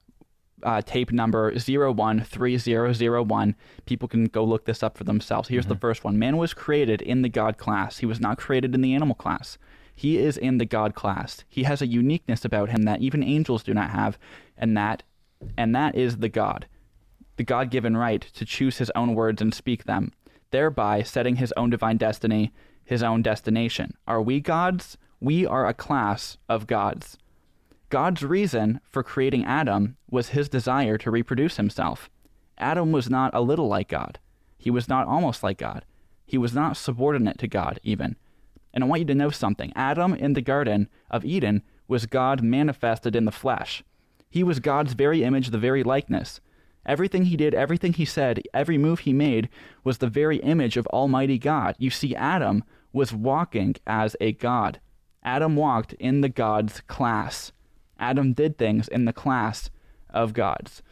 uh, tape number 013001. People can go look this up for themselves. Here's the first one Man was created in the God class, he was not created in the animal class. He is in the God class. He has a uniqueness about him that even angels do not have, and that and that is the God. The God given right to choose his own words and speak them, thereby setting his own divine destiny, his own destination. Are we gods? We are a class of gods. God's reason for creating Adam was his desire to reproduce himself. Adam was not a little like God. He was not almost like God. He was not subordinate to God, even. And I want you to know something Adam in the Garden of Eden was God manifested in the flesh. He was God's very image, the very likeness. Everything he did, everything he said, every move he made was the very image of Almighty God. You see, Adam was walking as a God. Adam walked in the God's class. Adam did things in the class of gods.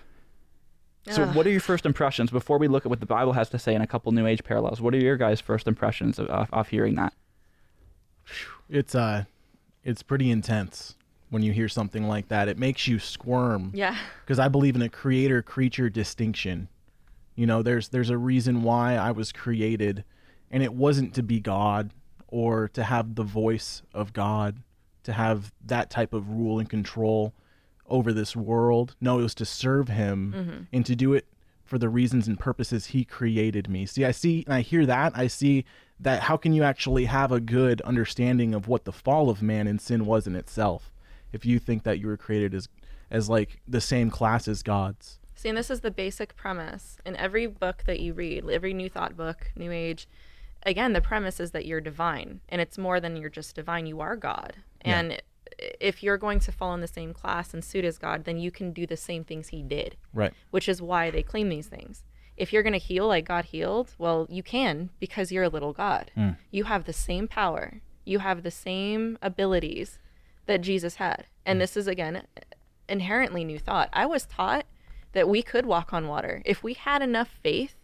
So, Ugh. what are your first impressions before we look at what the Bible has to say in a couple New Age parallels? What are your guys' first impressions of, of, of hearing that? It's uh, it's pretty intense when you hear something like that. It makes you squirm. Yeah. Because I believe in a creator creature distinction. You know, there's there's a reason why I was created, and it wasn't to be God or to have the voice of God, to have that type of rule and control over this world. No, it was to serve Him Mhm. and to do it for the reasons and purposes He created me. See, I see and I hear that. I see that how can you actually have a good understanding of what the fall of man and sin was in itself if you think that you were created as as like the same class as gods. See, and this is the basic premise in every book that you read, every New Thought book, New Age. Again, the premise is that you're divine, and it's more than you're just divine. You are God, Yeah. and if you're going to fall in the same class and suit as God, then you can do the same things he did. Right. Which is why they claim these things. If you're going to heal like God healed, well, you can because you're a little God. Mm. You have the same power. You have the same abilities that Jesus had. And this is again inherently new thought. I was taught that we could walk on water. If we had enough faith,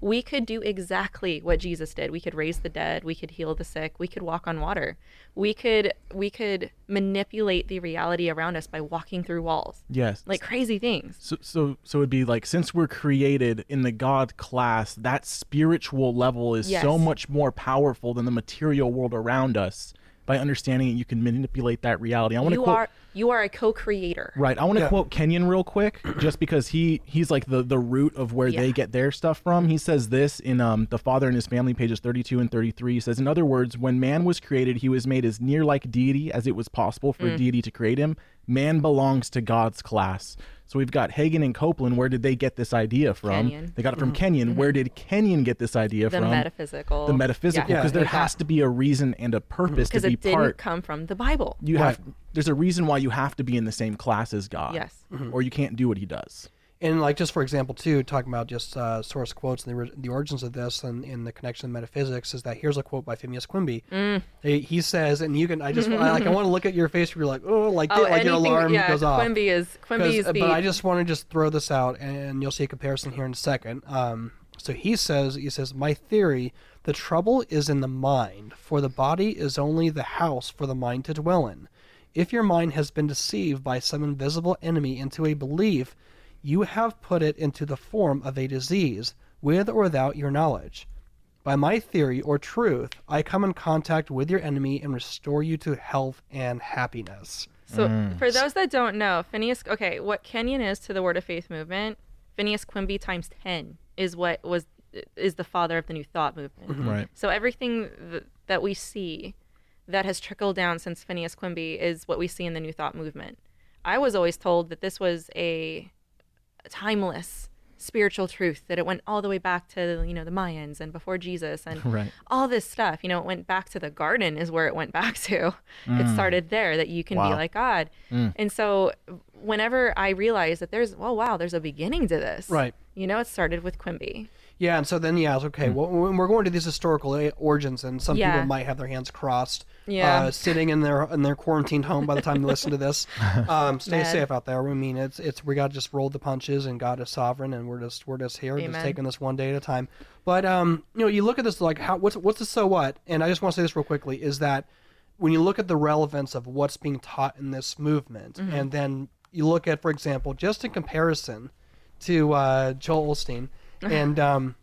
we could do exactly what Jesus did. We could raise the dead, we could heal the sick, we could walk on water. We could we could manipulate the reality around us by walking through walls. Yes. Like crazy things. So, so, so it'd be like since we're created in the God class, that spiritual level is Yes. so much more powerful than the material world around us. By understanding it, you can manipulate that reality. I want to quote. are you are a co-creator. Right. I want to Yeah. quote Kenyon real quick, just because he he's like the the root of where they get their stuff from. He says this in um the Father and His Family pages thirty two and thirty three. He says, in other words, when man was created, he was made as near like deity as it was possible for Mm. deity to create him. Man belongs to God's class. So we've got Hagin and Copeland. Where did they get this idea from? Kenyon. They got it from Mhm. Kenyon. Where did Kenyon get this idea The from? The metaphysical. The metaphysical, Yeah. because there Yeah. has to be a reason and a purpose to be part. Because be it didn't come from the Bible. You have there's a reason why you have to be in the same class as God. Yes. Mhm. Or you can't do what he does. And like just for example, too, talking about just uh, source quotes and the, the origins of this and in the connection to metaphysics is that here's a quote by Phineas Quimby. Mm. He, he says, and you can I just I, like I want to look at your face. Where you're like, oh, like Oh, like your anything- alarm yeah, goes off. Quimby is- Quimby 'Cause- is the- But I just want to just throw this out, and you'll see a comparison here in a second. Um, so he says, he says, my theory, the trouble is in the mind, for the body is only the house for the mind to dwell in. If your mind has been deceived by some invisible enemy into a belief, you have put it into the form of a disease, with or without your knowledge. By my theory or truth, I come in contact with your enemy and restore you to health and happiness. So Mm. for those that don't know, Phineas okay, what Kenyon is to the Word of Faith movement, Phineas Quimby times 10 is what was is the father of the New Thought movement. Mhm. Right. So everything th- that we see that has trickled down since Phineas Quimby is what we see in the New Thought movement. I was always told that this was a timeless spiritual truth that it went all the way back to you know the Mayans and before Jesus and Right. all this stuff you know it went back to the garden is where it went back to it Mm. started there that you can be like God Mm. and so whenever I realize that there's oh wow there's a beginning to this Right. you know it started with Quimby Yeah, and so then yeah, it's okay. Well, we're going to these historical origins, and some Yeah. people might have their hands crossed, Yeah. uh, sitting in their in their quarantined home by the time they listen to this. Um, stay Mad. safe out there. I mean, it's it's we got to just roll the punches, and God is sovereign, and we're just we're just here, just taking this one day at a time. But um, you know, you look at this like how what's what's the so what? And I just want to say this real quickly is that when you look at the relevance of what's being taught in this movement, Mhm. and then you look at, for example, just in comparison to uh, Joel Osteen, and um,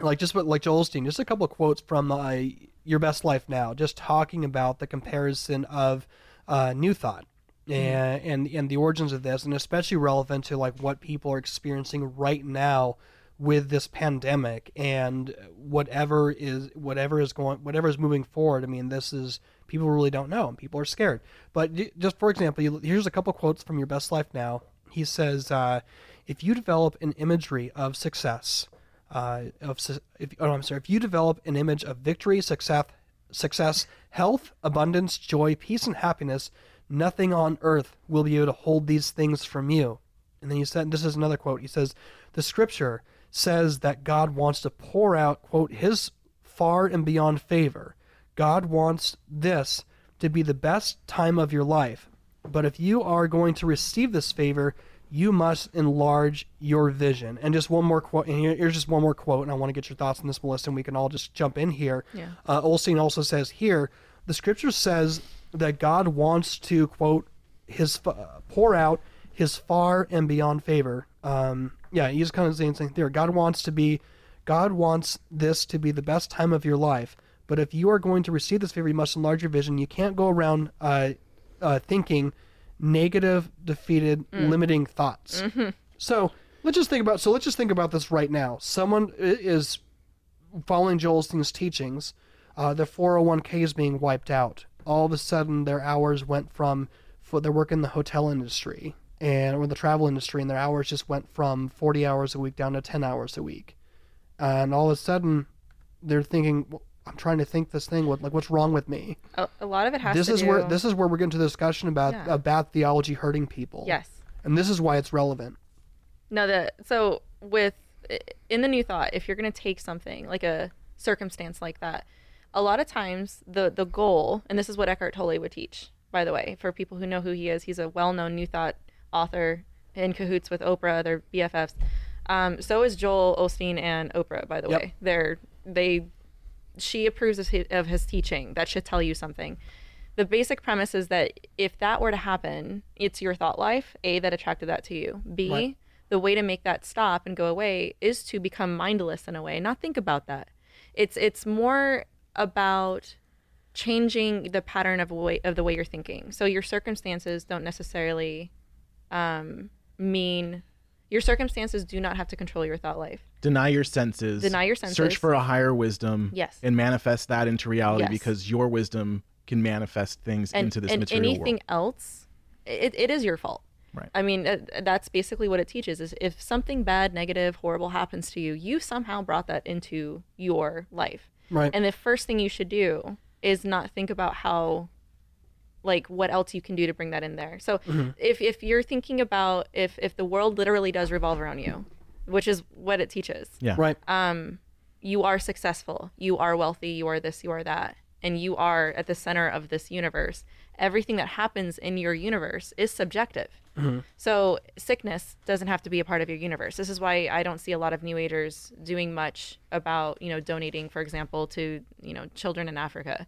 like just what like Joel Osteen, just a couple of quotes from uh, Your Best Life Now, just talking about the comparison of uh, New Thought and, and and the origins of this, and especially relevant to like what people are experiencing right now with this pandemic and whatever is whatever is going whatever is moving forward. I mean, this is people really don't know, and people are scared. But just for example, you, here's a couple quotes from Your Best Life Now. He says, uh, "If you develop an imagery of success." uh, of if oh, I'm sorry, if you develop an image of victory, success, success, health, abundance, joy, peace, and happiness, nothing on earth will be able to hold these things from you. And then he said, this is another quote. He says, the scripture says that God wants to pour out, quote, his far and beyond favor. God wants this to be the best time of your life. But if you are going to receive this favor, you must enlarge your vision. And just one more quote. And here's just one more quote, and I want to get your thoughts on this, Melissa, and we can all just jump in here. Yeah. Uh, Osteen also says here, the scripture says that God wants to quote his uh, pour out his far and beyond favor. Um, yeah, he's kind of saying something there. God wants to be, God wants this to be the best time of your life. But if you are going to receive this favor, you must enlarge your vision. You can't go around uh, uh, thinking negative, defeated, Mm. limiting thoughts. Mhm. So let's just think about. So let's just think about this right now. Someone is following Joel Osteen's teachings. Uh, their 401k is being wiped out. All of a sudden, their hours went from for their work in the hotel industry and or the travel industry, and their hours just went from 40 hours a week down to 10 hours a week. And all of a sudden, they're thinking, "Well, I'm trying to think this thing. What like what's wrong with me? A, a lot of it has this to is do. where this is where we're getting to the discussion about Yeah. about theology hurting people. Yes. And this is why it's relevant. No, the so with in the new thought, if you're going to take something like a circumstance like that, a lot of times the the goal, and this is what Eckhart Tolle would teach, by the way, for people who know who he is, he's a well-known new thought author in cahoots with Oprah, they're BFFs. Um, so is Joel Osteen and Oprah, by the Yep. way. They're they she approves of his, of his teaching. That should tell you something. The basic premise is that if that were to happen, it's your thought life, A, that attracted that to you. B, Right. the way to make that stop and go away is to become mindless in a way, not think about that. It's it's more about changing the pattern of way of the way you're thinking. So your circumstances don't necessarily um, mean your circumstances do not have to control your thought life. Deny your senses. Deny your senses. Search for a higher wisdom. Yes. And manifest that into reality Yes. because your wisdom can manifest things and, into this and material anything world. else it, it is your fault Right. i mean uh, that's basically what it teaches is if something bad negative horrible happens to you you somehow brought that into your life Right. and the first thing you should do is not think about how like what else you can do to bring that in there so Mhm. if if you're thinking about if if the world literally does revolve around you which is what it teaches Yeah. Right. um, you are successful, you are wealthy, you are this, you are that, and you are at the center of this universe. Everything that happens in your universe is subjective. Mhm. So sickness doesn't have to be a part of your universe. This is why I don't see a lot of new agers doing much about, you know, donating, for example, to, you know, children in Africa.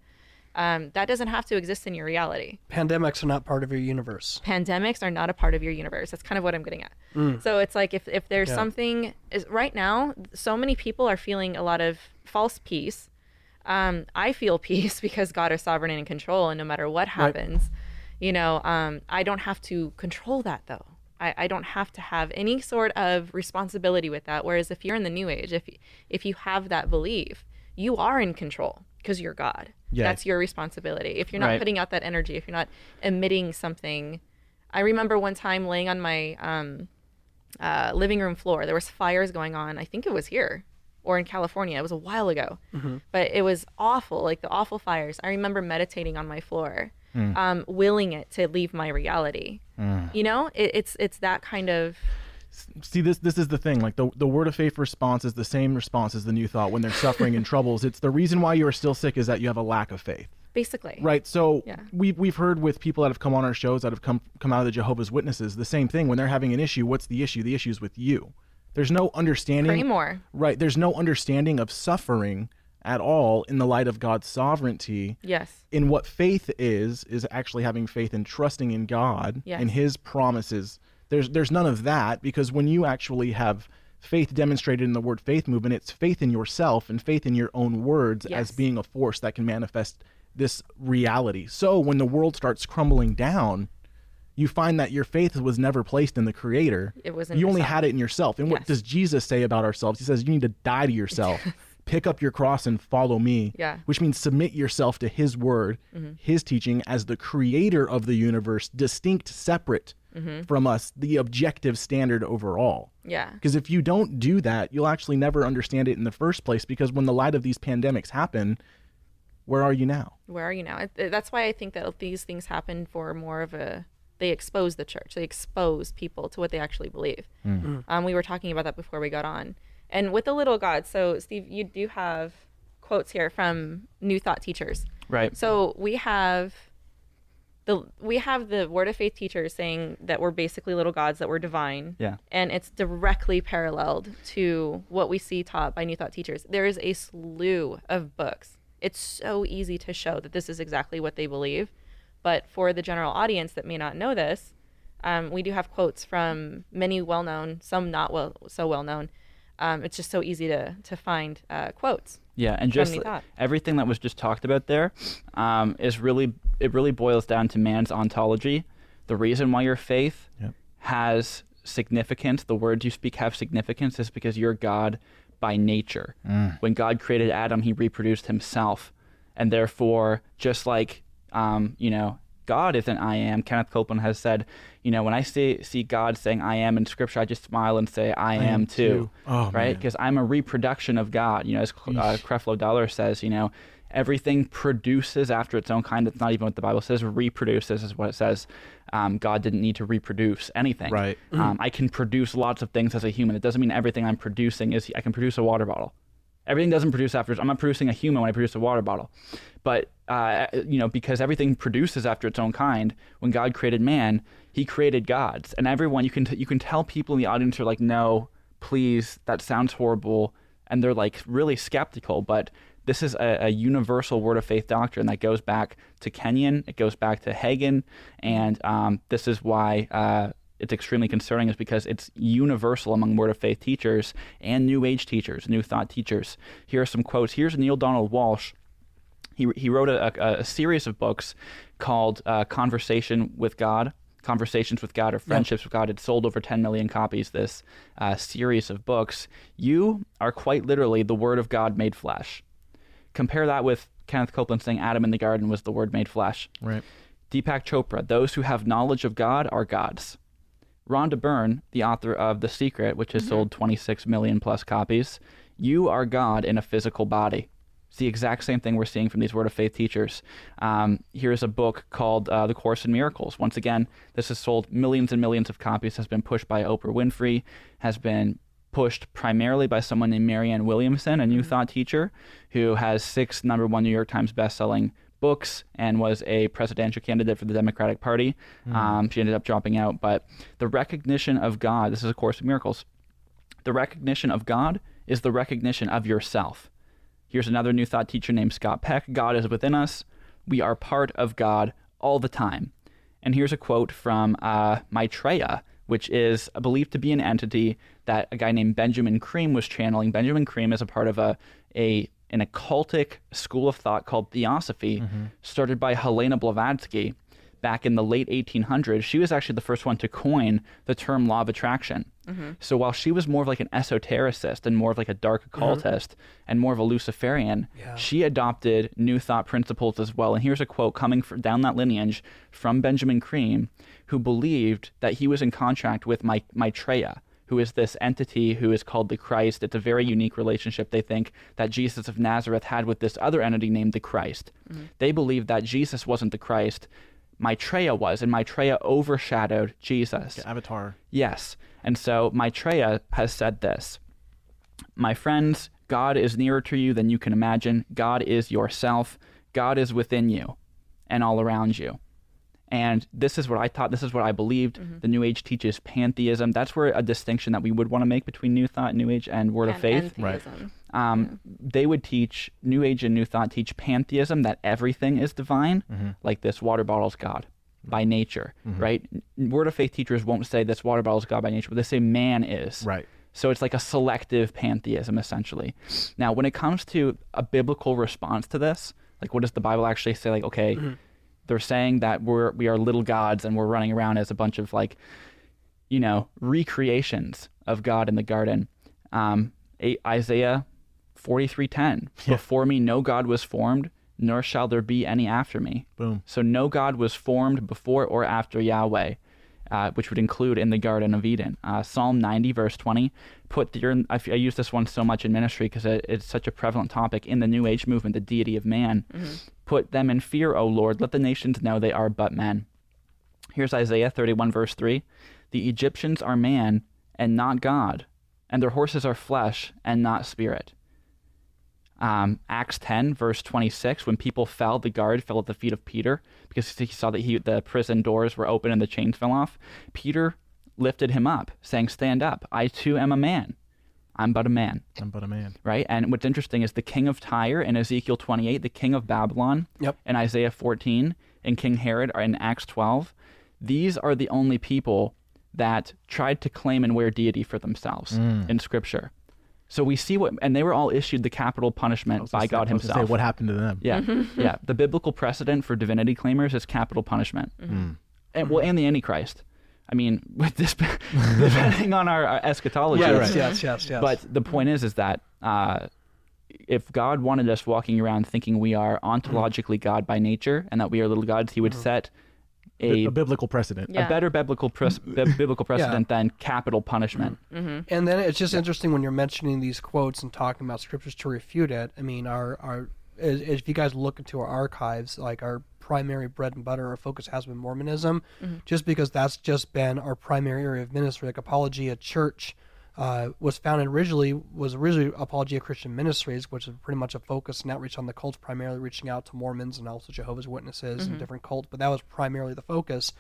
Um, that doesn't have to exist in your reality Pandemics are not part of your universe. pandemics are not a part of your universe. That's kind of what I'm getting at. Mm. So it's like if, if there's Yeah. something is right now, so many people are feeling a lot of false peace. Um, I feel peace because God is sovereign and in control, and no matter what Right. happens, you know, um, I don't have to control that though. I, I don't have to have any sort of responsibility with that. Whereas if you're in the new age, if if you have that belief, you are in control because you're God. Yeah. That's your responsibility. If you're not Right. putting out that energy, if you're not emitting something, I remember one time laying on my um, uh, living room floor. There was fires going on. I think it was here or in California. It was a while ago, Mhm. but it was awful. Like the awful fires. I remember meditating on my floor, Mm. um, willing it to leave my reality. Mm. You know, it, it's it's that kind of See this this is the thing. Like the the word of faith response is the same response as the new thought when they're suffering and troubles. It's the reason why you are still sick is that you have a lack of faith. basically Right. So Yeah. we've we've heard with people that have come on our shows that have come come out of the Jehovah's Witnesses the same thing. When they're having an issue, what's the issue? The issue is with you. There's no understanding. Pray more. Right. There's no understanding of suffering at all in the light of God's sovereignty. Yes. In what faith is is actually having faith and trusting in God Yes. and His promises. There's there's none of that because when you actually have faith demonstrated in the word faith movement, it's faith in yourself and faith in your own words Yes. as being a force that can manifest this reality. So when the world starts crumbling down, you find that your faith was never placed in the creator. It was you only had it in yourself. And what does Jesus say about ourselves? He says you need to die to yourself. Pick up your cross and follow me. Yeah. Which means submit yourself to his word, Mhm. his teaching as the creator of the universe, distinct, separate Mhm. from us, the objective standard overall. Yeah. Because if you don't do that, you'll actually never understand it in the first place. Because when the light of these pandemics happen, where are you now? where are you now? That's why I think that these things happen for more of a they expose the church. They expose people to what they actually believe. Mm. Um, we were talking about that before we got on, and with the little God. So Steve, you do have quotes here from New Thought teachers. Right. So we have the we have the Word of Faith teachers saying that we're basically little gods, that we're divine. Yeah. And it's directly paralleled to what we see taught by New Thought teachers. There is a slew of books. It's so easy to show that this is exactly what they believe. But for the general audience that may not know this, um, we do have quotes from many well known, some not well so well known. Um, it's just so easy to to find uh, quotes. Yeah, and just everything that was just talked about there um, is really it really boils down to man's ontology. The reason why your faith has significance, the words you speak have significance, is because you're God by nature. Mm. When God created Adam, He reproduced Himself, and therefore, just like um, you know, God isn't I am. Kenneth Copeland has said, you know, when I see see God saying I am in Scripture, I just smile and say I, am, am too, too. Oh, right? Because I'm a reproduction of God. You know, as uh. Creflo Dollar says, you know, everything produces after its own kind. It's not even what the Bible says. Reproduces is what it says. Um, God didn't need to reproduce anything. Right. Um, I can produce lots of things as a human. It doesn't mean everything I'm producing is. I can produce a water bottle. Everything doesn't produce after. I'm not producing a human when I produce a water bottle, but uh, you know because everything produces after its own kind. When God created man, He created gods, and everyone you can t- you can tell people in the audience are like, no, please, that sounds horrible, and they're like really skeptical, but. This is a, a universal word of faith doctrine that goes back to Kenyon, it goes back to Hagin, and um, this is why uh, it's extremely concerning is because it's universal among Word of Faith teachers and New Age teachers, New Thought teachers. Here are some quotes. Here's Neale Donald Walsch. He, he wrote a, a, a series of books called uh, Conversation with God, Conversations with God, or Friendships with God. It sold over 10 million copies, this uh, series of books. You are quite literally the Word of God made flesh. Compare that with Kenneth Copeland saying Adam in the garden was the Word made flesh. Right. Deepak Chopra, those who have knowledge of God are gods. Rhonda Byrne, the author of The Secret, which has sold 26 million plus copies, you are God in a physical body. It's the exact same thing we're seeing from these Word of Faith teachers. Um, here's a book called uh, The Course in Miracles. Once again, this has sold millions and millions of copies, has been pushed by Oprah Winfrey, has been pushed primarily by someone named Marianne Williamson, a New Thought teacher, who has six number one New York Times best-selling books and was a presidential candidate for the Democratic Party. Mm. Um, she ended up dropping out, but the recognition of God. This is a Course in Miracles. The recognition of God is the recognition of yourself. Here's another New Thought teacher named Scott Peck. God is within us. We are part of God all the time. And here's a quote from uh, Maitreya, which is believed to be an entity that a guy named Benjamin Creme was channeling. Benjamin Creme is a part of a, a an occultic school of thought called Theosophy, mm-hmm. started by Helena Blavatsky back in the late 1800s. She was actually the first one to coin the term law of attraction. Mm-hmm. So while she was more of like an esotericist and more of like a dark occultist and more of a Luciferian, she adopted New Thought principles as well. And here's a quote coming fr down that lineage from Benjamin Creme, who believed that he was in contract with Ma- Maitreya, who is this entity who is called the Christ. It's a very unique relationship, they think, that Jesus of Nazareth had with this other entity named the Christ. Mm-hmm. They believed that Jesus wasn't the Christ. Maitreya was, and Maitreya overshadowed Jesus. Avatar. Yes. And so Maitreya has said this My friends, God is nearer to you than you can imagine. God is yourself. God is within you and all around you. And this is what I taught. This is what I believed. Mm-hmm. The New Age teaches pantheism. That's where a distinction that we would want to make between New Thought, New Age, and Word of And Faith. pantheism. Um, They would teach New Age and New Thought teach pantheism that everything is divine, mm-hmm. like this water bottle's God by nature, mm-hmm. right? Word of Faith teachers won't say this water bottle's God by nature, but they say man is. Right. So it's like a selective pantheism, essentially. Now, when it comes to a biblical response to this, like what does the Bible actually say? Like, okay, they're saying that we're we are little gods and we're running around as a bunch of like, you know, recreations of God in the garden. Um, Isaiah forty three ten. Before me, no God was formed, nor shall there be any after me. Boom. So no God was formed before or after Yahweh, uh, which would include in the Garden of Eden. Uh, Psalm 90, verse 20. Put your, I, I use this one so much in ministry because it, it's such a prevalent topic in the New Age movement, the deity of man. Put them in fear, O Lord. Let the nations know they are but men. Here's Isaiah 31, verse 3. The Egyptians are man and not God, and their horses are flesh and not spirit. Um, Acts 10, verse 26, when people fell, the guard fell at the feet of Peter because he saw that he, the prison doors were open and the chains fell off. Peter lifted him up, saying, Stand up. I too am a man. I'm but a man. I'm but a man. Right? And what's interesting is the king of Tyre in Ezekiel 28, the king of Babylon Yep. in Isaiah 14, and King Herod are in Acts 12. These are the only people that tried to claim and wear deity for themselves Mm. in Scripture. So we see what, and they were all issued the capital punishment by God I was say, Himself. what happened to them? Yeah, yeah. The biblical precedent for divinity claimers is capital punishment, mm-hmm. hmm. and well, and the Antichrist. I mean, with this, depending on our, our eschatology. Yes, yes, yes, yes. But the point is, is that uh, if God wanted us walking around thinking we are ontologically God by nature and that we are little gods, He would mm-hmm. set a, a biblical precedent. Yeah. a better biblical pres- mm. bi- biblical precedent than capital punishment. Mm-hmm. Mm-hmm. And then it's just interesting when you're mentioning these quotes and talking about scriptures to refute it. I mean, our our as, as if you guys look into our archives, like our primary bread and butter, our focus has been Mormonism, mm-hmm. just because that's just been our primary area of ministry. Like Apologia Church uh, was founded originally was originally Apologia Christian Ministries, which is pretty much a focus and outreach on the cults, primarily reaching out to Mormons and also Jehovah's Witnesses and different cults. But that was primarily the focus.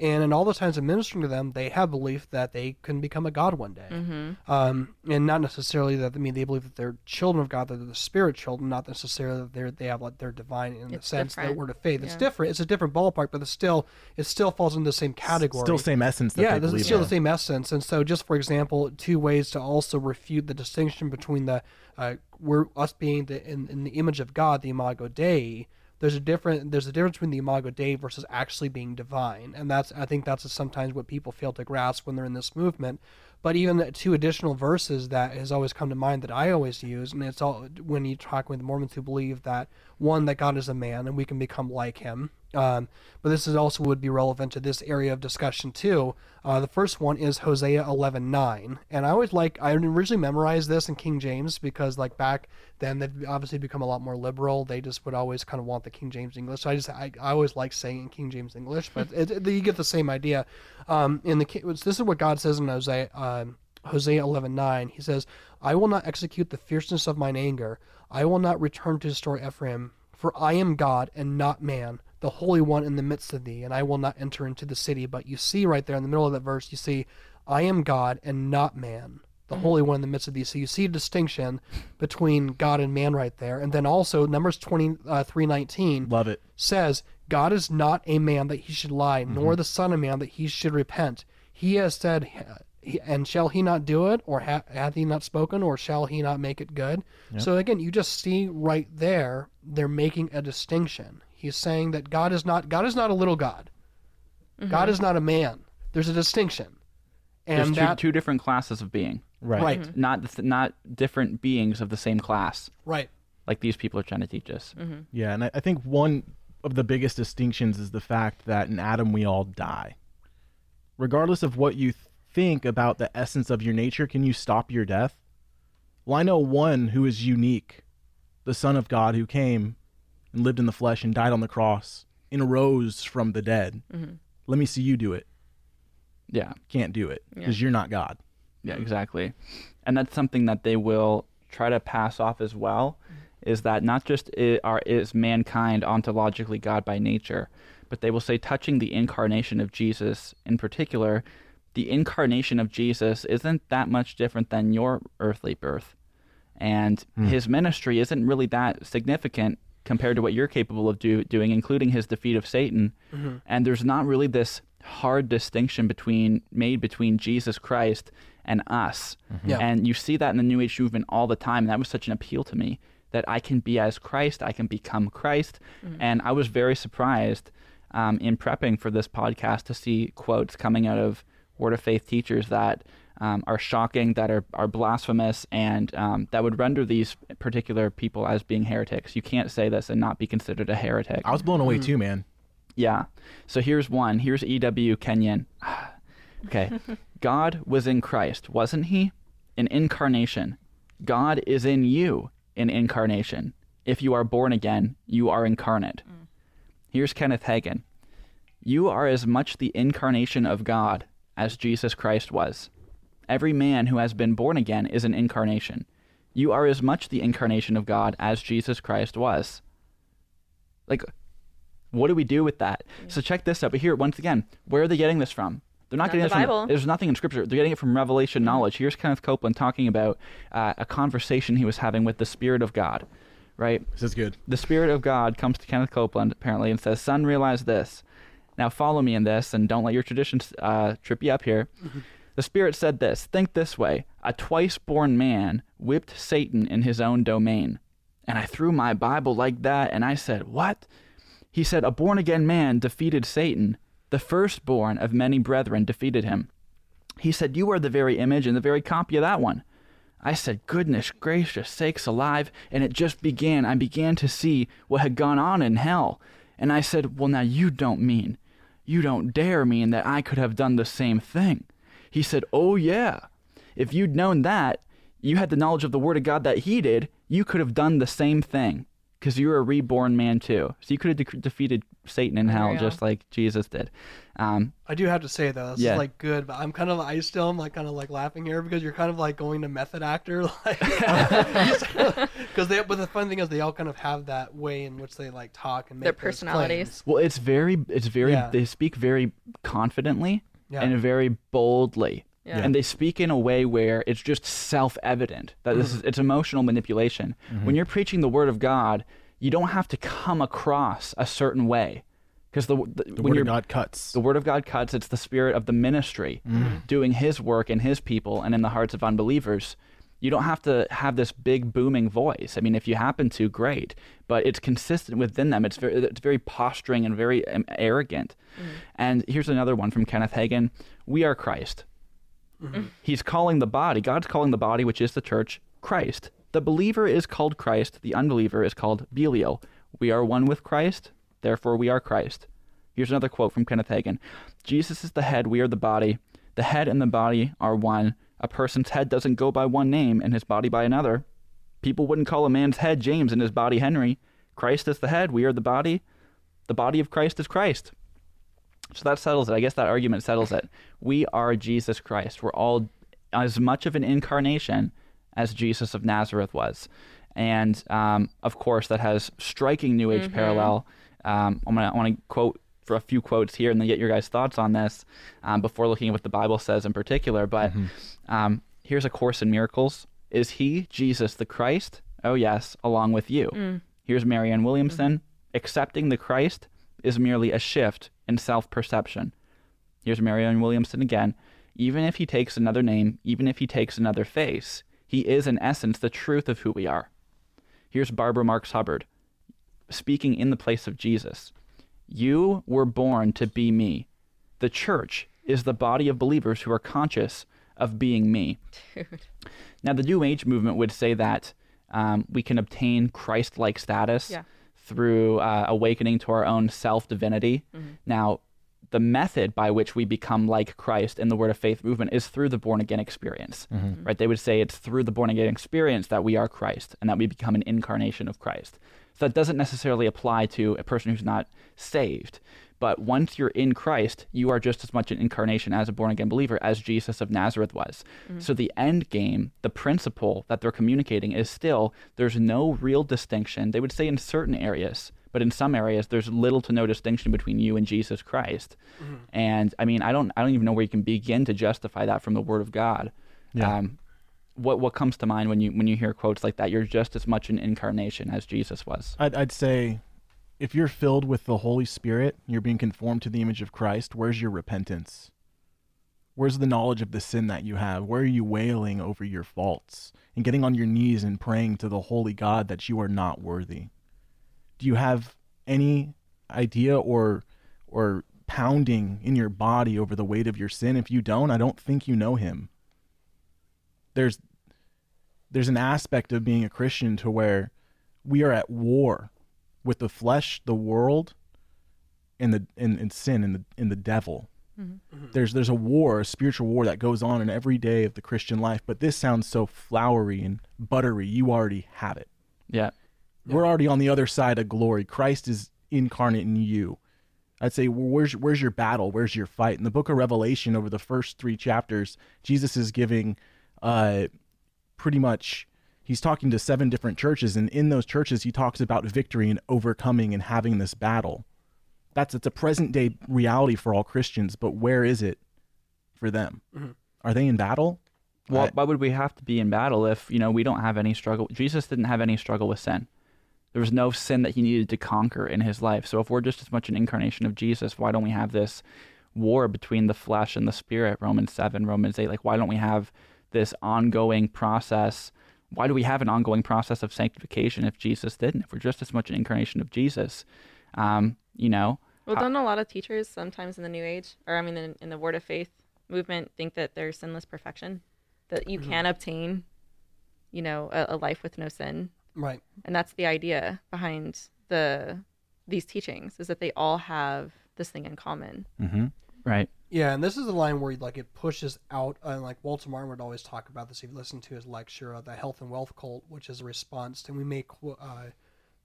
And in all the times of ministering to them, they have belief that they can become a god one day, um, and not necessarily that. I mean, they believe that they're children of God, that they're the spirit children, not necessarily that they're they have like they're divine in It's the sense that different. word of faith. It's different. It's a different ballpark, but it's still it still falls in the same category. Still same essence. That yeah, they this is believe still in. the same essence. And so, just for example, two ways to also refute the distinction between the uh, we're us being the in, in the image of God, the Imago Dei. There's a different there's a difference between the Imago Dei versus actually being divine, and that's I think that's sometimes what people fail to grasp when they're in this movement. But even two additional verses that has always come to mind that I always use, and it's all when you talk with Mormons who believe that one that God is a man and we can become like Him. Um, but this is also would be relevant to this area of discussion too. Uh, the first one is Hosea 11:9, and I always like I originally memorized this in King James because like back then they've obviously become a lot more liberal. They just would always kind of want the King James English. So I just I, I always like saying in King James English, but it, it- you get the same idea. Um, in the this is what God says in Hosea. Um, Hosea 11:9 he says, "I will not execute the fierceness of mine anger. I will not return to destroy Ephraim, for I am God and not man, the Holy One in the midst of thee, and I will not enter into the city." But you see right there in the middle of that verse, you see, "I am God and not man." The mm-hmm. Holy One in the midst of these. So you see a distinction between God and man right there. And then also Numbers twenty uh, three nineteen Love it. says, God is not a man that he should lie, nor mm-hmm. the Son of Man that he should repent. He has said, and shall he not do it, or ha- hath he not spoken, or shall he not make it good? So again, you just see right there, they're making a distinction. He's saying that God is not God is not a little God. Mm-hmm. God is not a man. There's a distinction, There's and two, that two different classes of being, Right. right, mm-hmm. not th- not different beings of the same class, right, like these people are trying to teach us. Mm-hmm. Yeah, and I, I think one of the biggest distinctions is the fact that in Adam we all die. Regardless of what you think about the essence of your nature, can you stop your death? Well, I know one who is unique, the Son of God who came and lived in the flesh and died on the cross and arose from the dead. Mm-hmm. Let me see you do it. Yeah, Can't do it because you're not God. Yeah, exactly. And that's something that they will try to pass off as well. Is that not just i are is mankind ontologically God by nature, but they will say touching the incarnation of Jesus in particular, the incarnation of Jesus isn't that much different than your earthly birth. And hmm. his ministry isn't really that significant compared to what you're capable of do, doing, including his defeat of Satan. Mm-hmm. And there's not really this hard distinction between made between Jesus Christ and us. Yeah. And you see that in the New Age movement all the time. And that was such an appeal to me that I can be as Christ, I can become Christ. And I was very surprised um, in prepping for this podcast to see quotes coming out of Word of Faith teachers that um, are shocking, that are, are blasphemous, and um, that would render these particular people as being heretics. You can't say this and not be considered a heretic. I was blown away too, man. Yeah. So here's one. Here's E.W. Kenyon. okay. God was in Christ, wasn't he? In incarnation. God is in you in incarnation. If you are born again, you are incarnate. Mm. Here's Kenneth Hagin. You are as much the incarnation of God as Jesus Christ was. Every man who has been born again is an incarnation. You are as much the incarnation of God as Jesus Christ was. Like, what do we do with that? So check this out. But here, once again, where are they getting this from? They're not, Not getting the this from. Bible. There's nothing in Scripture. They're getting it from revelation knowledge. Here's Kenneth Copeland talking about uh, a conversation he was having with the Spirit of God, right? This is good. The Spirit of God comes to Kenneth Copeland apparently and says, "Son, realize this. Now follow me in this, and don't let your traditions uh, trip you up here." The Spirit said this: Think this way: A twice-born man whipped Satan in his own domain. And I threw my Bible like that, and I said, "What?" He said, "A born-again man defeated Satan. The firstborn of many brethren defeated him." He said, You are the very image and the very copy of that one. I said, Goodness gracious sakes alive. And it just began. I began to see what had gone on in hell. And I said, Well, now you don't mean. You don't dare mean that I could have done the same thing. He said, Oh, yeah. If you'd known that, you had the knowledge of the Word of God that he did, you could have done the same thing because you're a reborn man too. So you could have de- defeated Satan in hell Unreal. just like Jesus did. Um, I do have to say though, this Yeah. is like good, but I'm kind of I still am like kind of like laughing here because you're kind of like going to method actor, like because they. But the fun thing is they all kind of have that way in which they like talk and make Their personalities. well, it's very, it's very, Yeah. they speak very confidently Yeah. and very boldly. Yeah. And they speak in a way where it's just self-evident that this is mm-hmm. it's emotional manipulation. Mm-hmm. When you're preaching the word of God, you don't have to come across a certain way because the, the, The word of God cuts. the word of God cuts. It's the spirit of the ministry mm-hmm. doing His work in His people and in the hearts of unbelievers. You don't have to have this big booming voice. I mean, if you happen to, great, but it's consistent within them. It's very, it's very posturing and very um, arrogant. Mm. And here's another one from Kenneth Hagin: "We are Christ." Mm-hmm. He's calling the body. God's calling the body, which is the church, Christ. The believer is called Christ. The unbeliever is called Belial. We are one with Christ. Therefore, we are Christ. Here's another quote from Kenneth Hagin Jesus is the head, we are the body. The head and the body are one. A person's head doesn't go by one name and his body by another. People wouldn't call a man's head James and his body Henry. Christ is the head, we are the body. The body of Christ is Christ. So that settles it. I guess that argument settles it. We are Jesus Christ. We're all as much of an incarnation as Jesus of Nazareth was. And um, of course, that has striking New Age Mhm. parallel. Um, I'm gonna I want to quote for a few quotes here and then get your guys' thoughts on this um, before looking at what the Bible says in particular. But um, here's a course in miracles. Is he Jesus the Christ? Oh yes, along with you. Mm. Here's Marianne Williamson. Accepting the Christ is merely a shift in self-perception. Here's Marianne Williamson again. Even if he takes another name, even if he takes another face, he is in essence the truth of who we are. Here's Barbara Marx Hubbard speaking in the place of Jesus. You were born to be me. The church is the body of believers who are conscious of being me. Dude. Now, the New Age movement would say that um, we can obtain Christ like status Yeah. Through uh, awakening to our own self divinity. Mhm. Now, the method by which we become like Christ in the Word of Faith movement is through the born again experience. Mhm. Right? They would say it's through the born again experience that we are Christ and that we become an incarnation of Christ. So that doesn't necessarily apply to a person who's not saved. But once you're in Christ, you are just as much an incarnation as a born again believer as Jesus of Nazareth was. Mhm. So the end game, the principle that they're communicating is still there's no real distinction. They would say in certain areas, but in some areas there's little to no distinction between you and Jesus Christ. Mm-hmm. And I mean, I don't I don't even know where you can begin to justify that from the word of God. Yeah. Um, what what comes to mind when you when you hear quotes like that? You're just as much an incarnation as Jesus was. I'd, I'd say if you're filled with the Holy Spirit, you're being conformed to the image of Christ, where's your repentance? Where's the knowledge of the sin that you have? Where are you wailing over your faults and getting on your knees and praying to the holy God that you are not worthy? Do you have any idea or or pounding in your body over the weight of your sin? If you don't, I don't think you know him. There's there's an aspect of being a Christian to where we are at war with the flesh, the world, and the and, and sin and the and the devil. Mhm. There's there's a war, a spiritual war that goes on in every day of the Christian life. But this sounds so flowery and buttery. You already have it. Yeah. We're already on the other side of glory. Christ is incarnate in you. I'd say, well, where's where's your battle? Where's your fight? In the book of Revelation, over the first three chapters, Jesus is giving, uh, pretty much, he's talking to seven different churches, and in those churches, he talks about victory and overcoming and having this battle. That's it's a present day reality for all Christians, but where is it for them? Mhm. Are they in battle? Well, why would we have to be in battle if you know we don't have any struggle? Jesus didn't have any struggle with sin. There was no sin that he needed to conquer in his life. So if we're just as much an incarnation of Jesus, why don't we have this war between the flesh and the spirit? Romans seven, Romans eight. Like, why don't we have this ongoing process? Why do we have an ongoing process of sanctification if Jesus didn't? If we're just as much an incarnation of Jesus, um, you know. Well, how- don't a lot of teachers sometimes in the New Age, or I mean, in, in the Word of Faith movement, think that there's sinless perfection, that you Mhm. can obtain, you know, a, a life with no sin, Right. and that's the idea behind the these teachings is that they all have this thing in common. Mm-hmm. Right. Yeah, and this is the line where like it pushes out, and like Walter Martin would always talk about this. If you listen to his lecture, uh, the health and wealth cult, which is a response, and we may uh,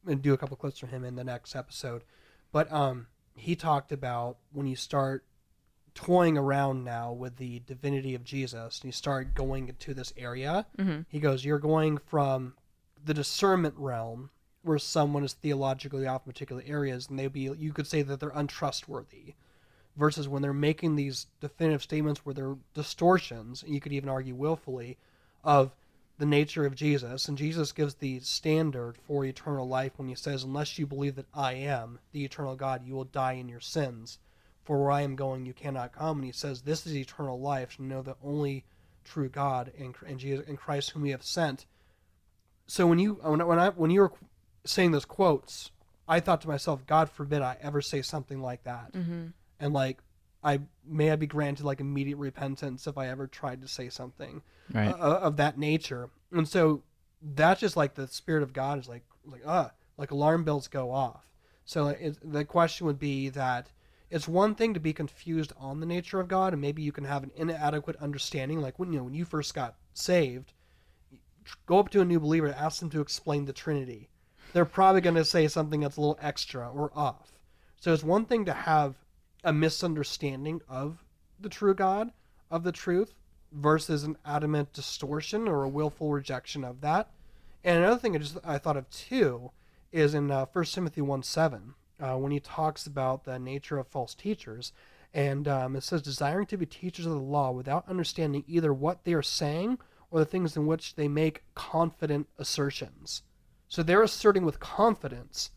and do a couple clips from him in the next episode. But um, he talked about when you start toying around now with the divinity of Jesus, and you start going into this area. Mhm. He goes, you're going from the discernment realm, where someone is theologically off in particular areas, and they be you could say that they're untrustworthy versus when they're making these definitive statements where they're distortions, and you could even argue willfully, of the nature of Jesus. And Jesus gives the standard for eternal life when he says, Unless you believe that I am the eternal God, you will die in your sins. For where I am going, you cannot come. And he says, This is eternal life, to know the only true God and, and Jesus and Christ whom we have sent. So when you when I, when I when you were saying those quotes, I thought to myself, God forbid I ever say something like that Mhm. And like I may I be granted like immediate repentance if I ever tried to say something Right. uh, of that nature. And so that's just like the spirit of God is like like uh like alarm bells go off. So it, the question would be that it's one thing to be confused on the nature of God, and maybe you can have an inadequate understanding. Like when you know when you first got saved, go up to a new believer, and ask them to explain the Trinity. They're probably going to say something that's a little extra or off. So it's one thing to have a misunderstanding of the true God, of the truth, versus an adamant distortion or a willful rejection of that. And another thing I just I thought of too is in uh, 1 Timothy 1 7, uh, when he talks about the nature of false teachers. And um, it says, desiring to be teachers of the law without understanding either what they are saying or the things in which they make confident assertions. So they're asserting with confidence,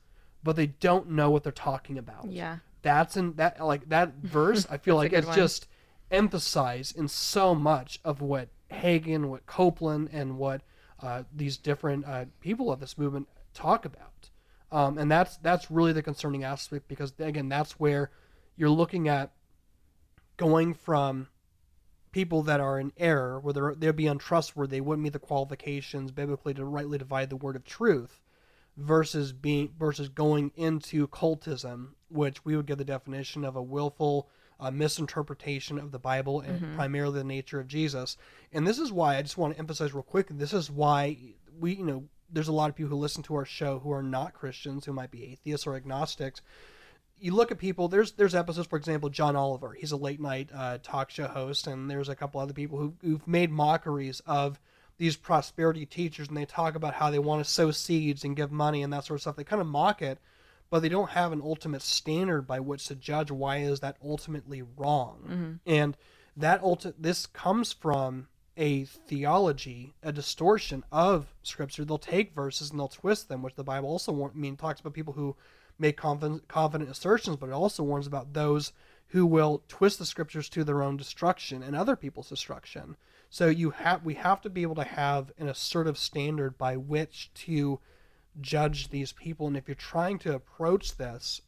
but they don't know what they're talking about. Yeah. That's in that like that verse. I feel like it's one. just emphasized in so much of what Hagin, what Copeland, and what uh, these different uh, people of this movement talk about. Um, and that's that's really the concerning aspect because again, that's where you're looking at going from people that are in error, where they'd be untrustworthy, they wouldn't meet the qualifications biblically to rightly divide the word of truth, versus being versus going into cultism, which we would give the definition of a willful uh, misinterpretation of the Bible and Mhm. primarily the nature of Jesus. And this is why I just want to emphasize real quick. This is why we, you know, there's a lot of people who listen to our show who are not Christians, who might be atheists or agnostics you look at people there's there's episodes for example john oliver he's a late night uh, talk show host and there's a couple other people who, who've made mockeries of these prosperity teachers and they talk about how they want to sow seeds and give money and that sort of stuff they kind of mock it but they don't have an ultimate standard by which to judge why is that ultimately wrong Mhm. and that ulti- this comes from a theology, a distortion of scripture. They'll take verses and they'll twist them, which the Bible also warn, I mean talks about people who make confident, confident assertions, but it also warns about those who will twist the scriptures to their own destruction and other people's destruction. So you have we have to be able to have an assertive standard by which to judge these people. And if you're trying to approach this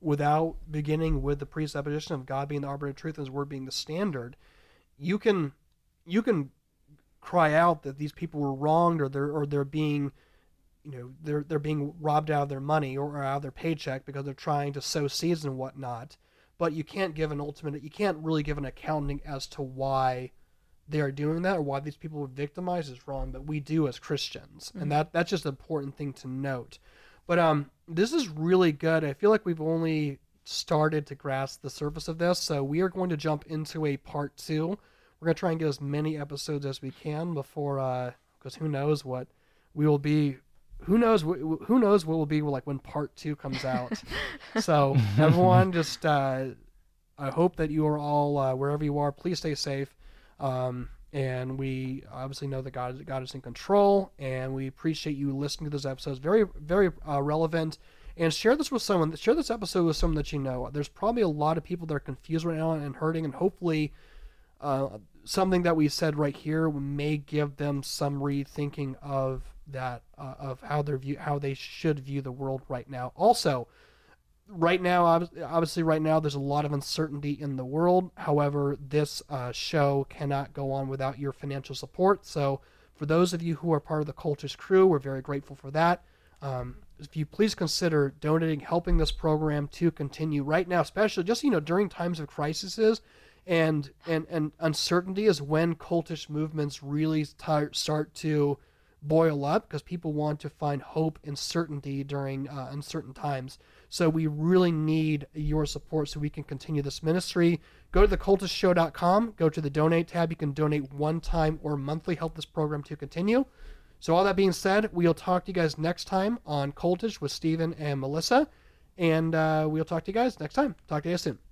without beginning with the presupposition of God being the arbiter of truth and His Word being the standard, you can you can cry out that these people were wronged or they're or they're being you know they're they're being robbed out of their money or out of their paycheck because they're trying to sow seeds and whatnot. But you can't give an ultimate you can't really give an accounting as to why they are doing that or why these people were victimized is wrong, but we do as Christians. Mhm. And that that's just an important thing to note. But um this is really good. I feel like we've only started to grasp the surface of this, so we are going to jump into a part 2. We're going to try and get as many episodes as we can before uh because who knows what we will be who knows wh- who knows what will be like when part 2 comes out. so everyone just uh I hope that you are all uh, wherever you are, please stay safe. Um, and we obviously know that God, God is in control, and we appreciate you listening to this episode. It's very, very uh, relevant. And share this with someone. Share this episode with someone that you know. There's probably a lot of people that are confused right now and hurting, and hopefully, uh, something that we said right here may give them some rethinking of that, uh, of how they view, how they should view the world right now. Also, right now obviously right now there's a lot of uncertainty in the world. However this uh, show cannot go on without your financial support. So for those of you who are part of the Cultish crew we're very grateful for that. Um, if you please consider donating, helping this program to continue right now, especially just you know during times of crises and and and uncertainty is when cultish movements really start start to boil up because people want to find hope and certainty during uh, uncertain times. So we really need your support so we can continue this ministry. Go to thecultishshow.com, go to the donate tab. You can donate one time or monthly, help this program to continue. So all that being said, we'll talk to you guys next time on Cultish with Steven and Melissa. And uh, we'll talk to you guys next time. Talk to you soon.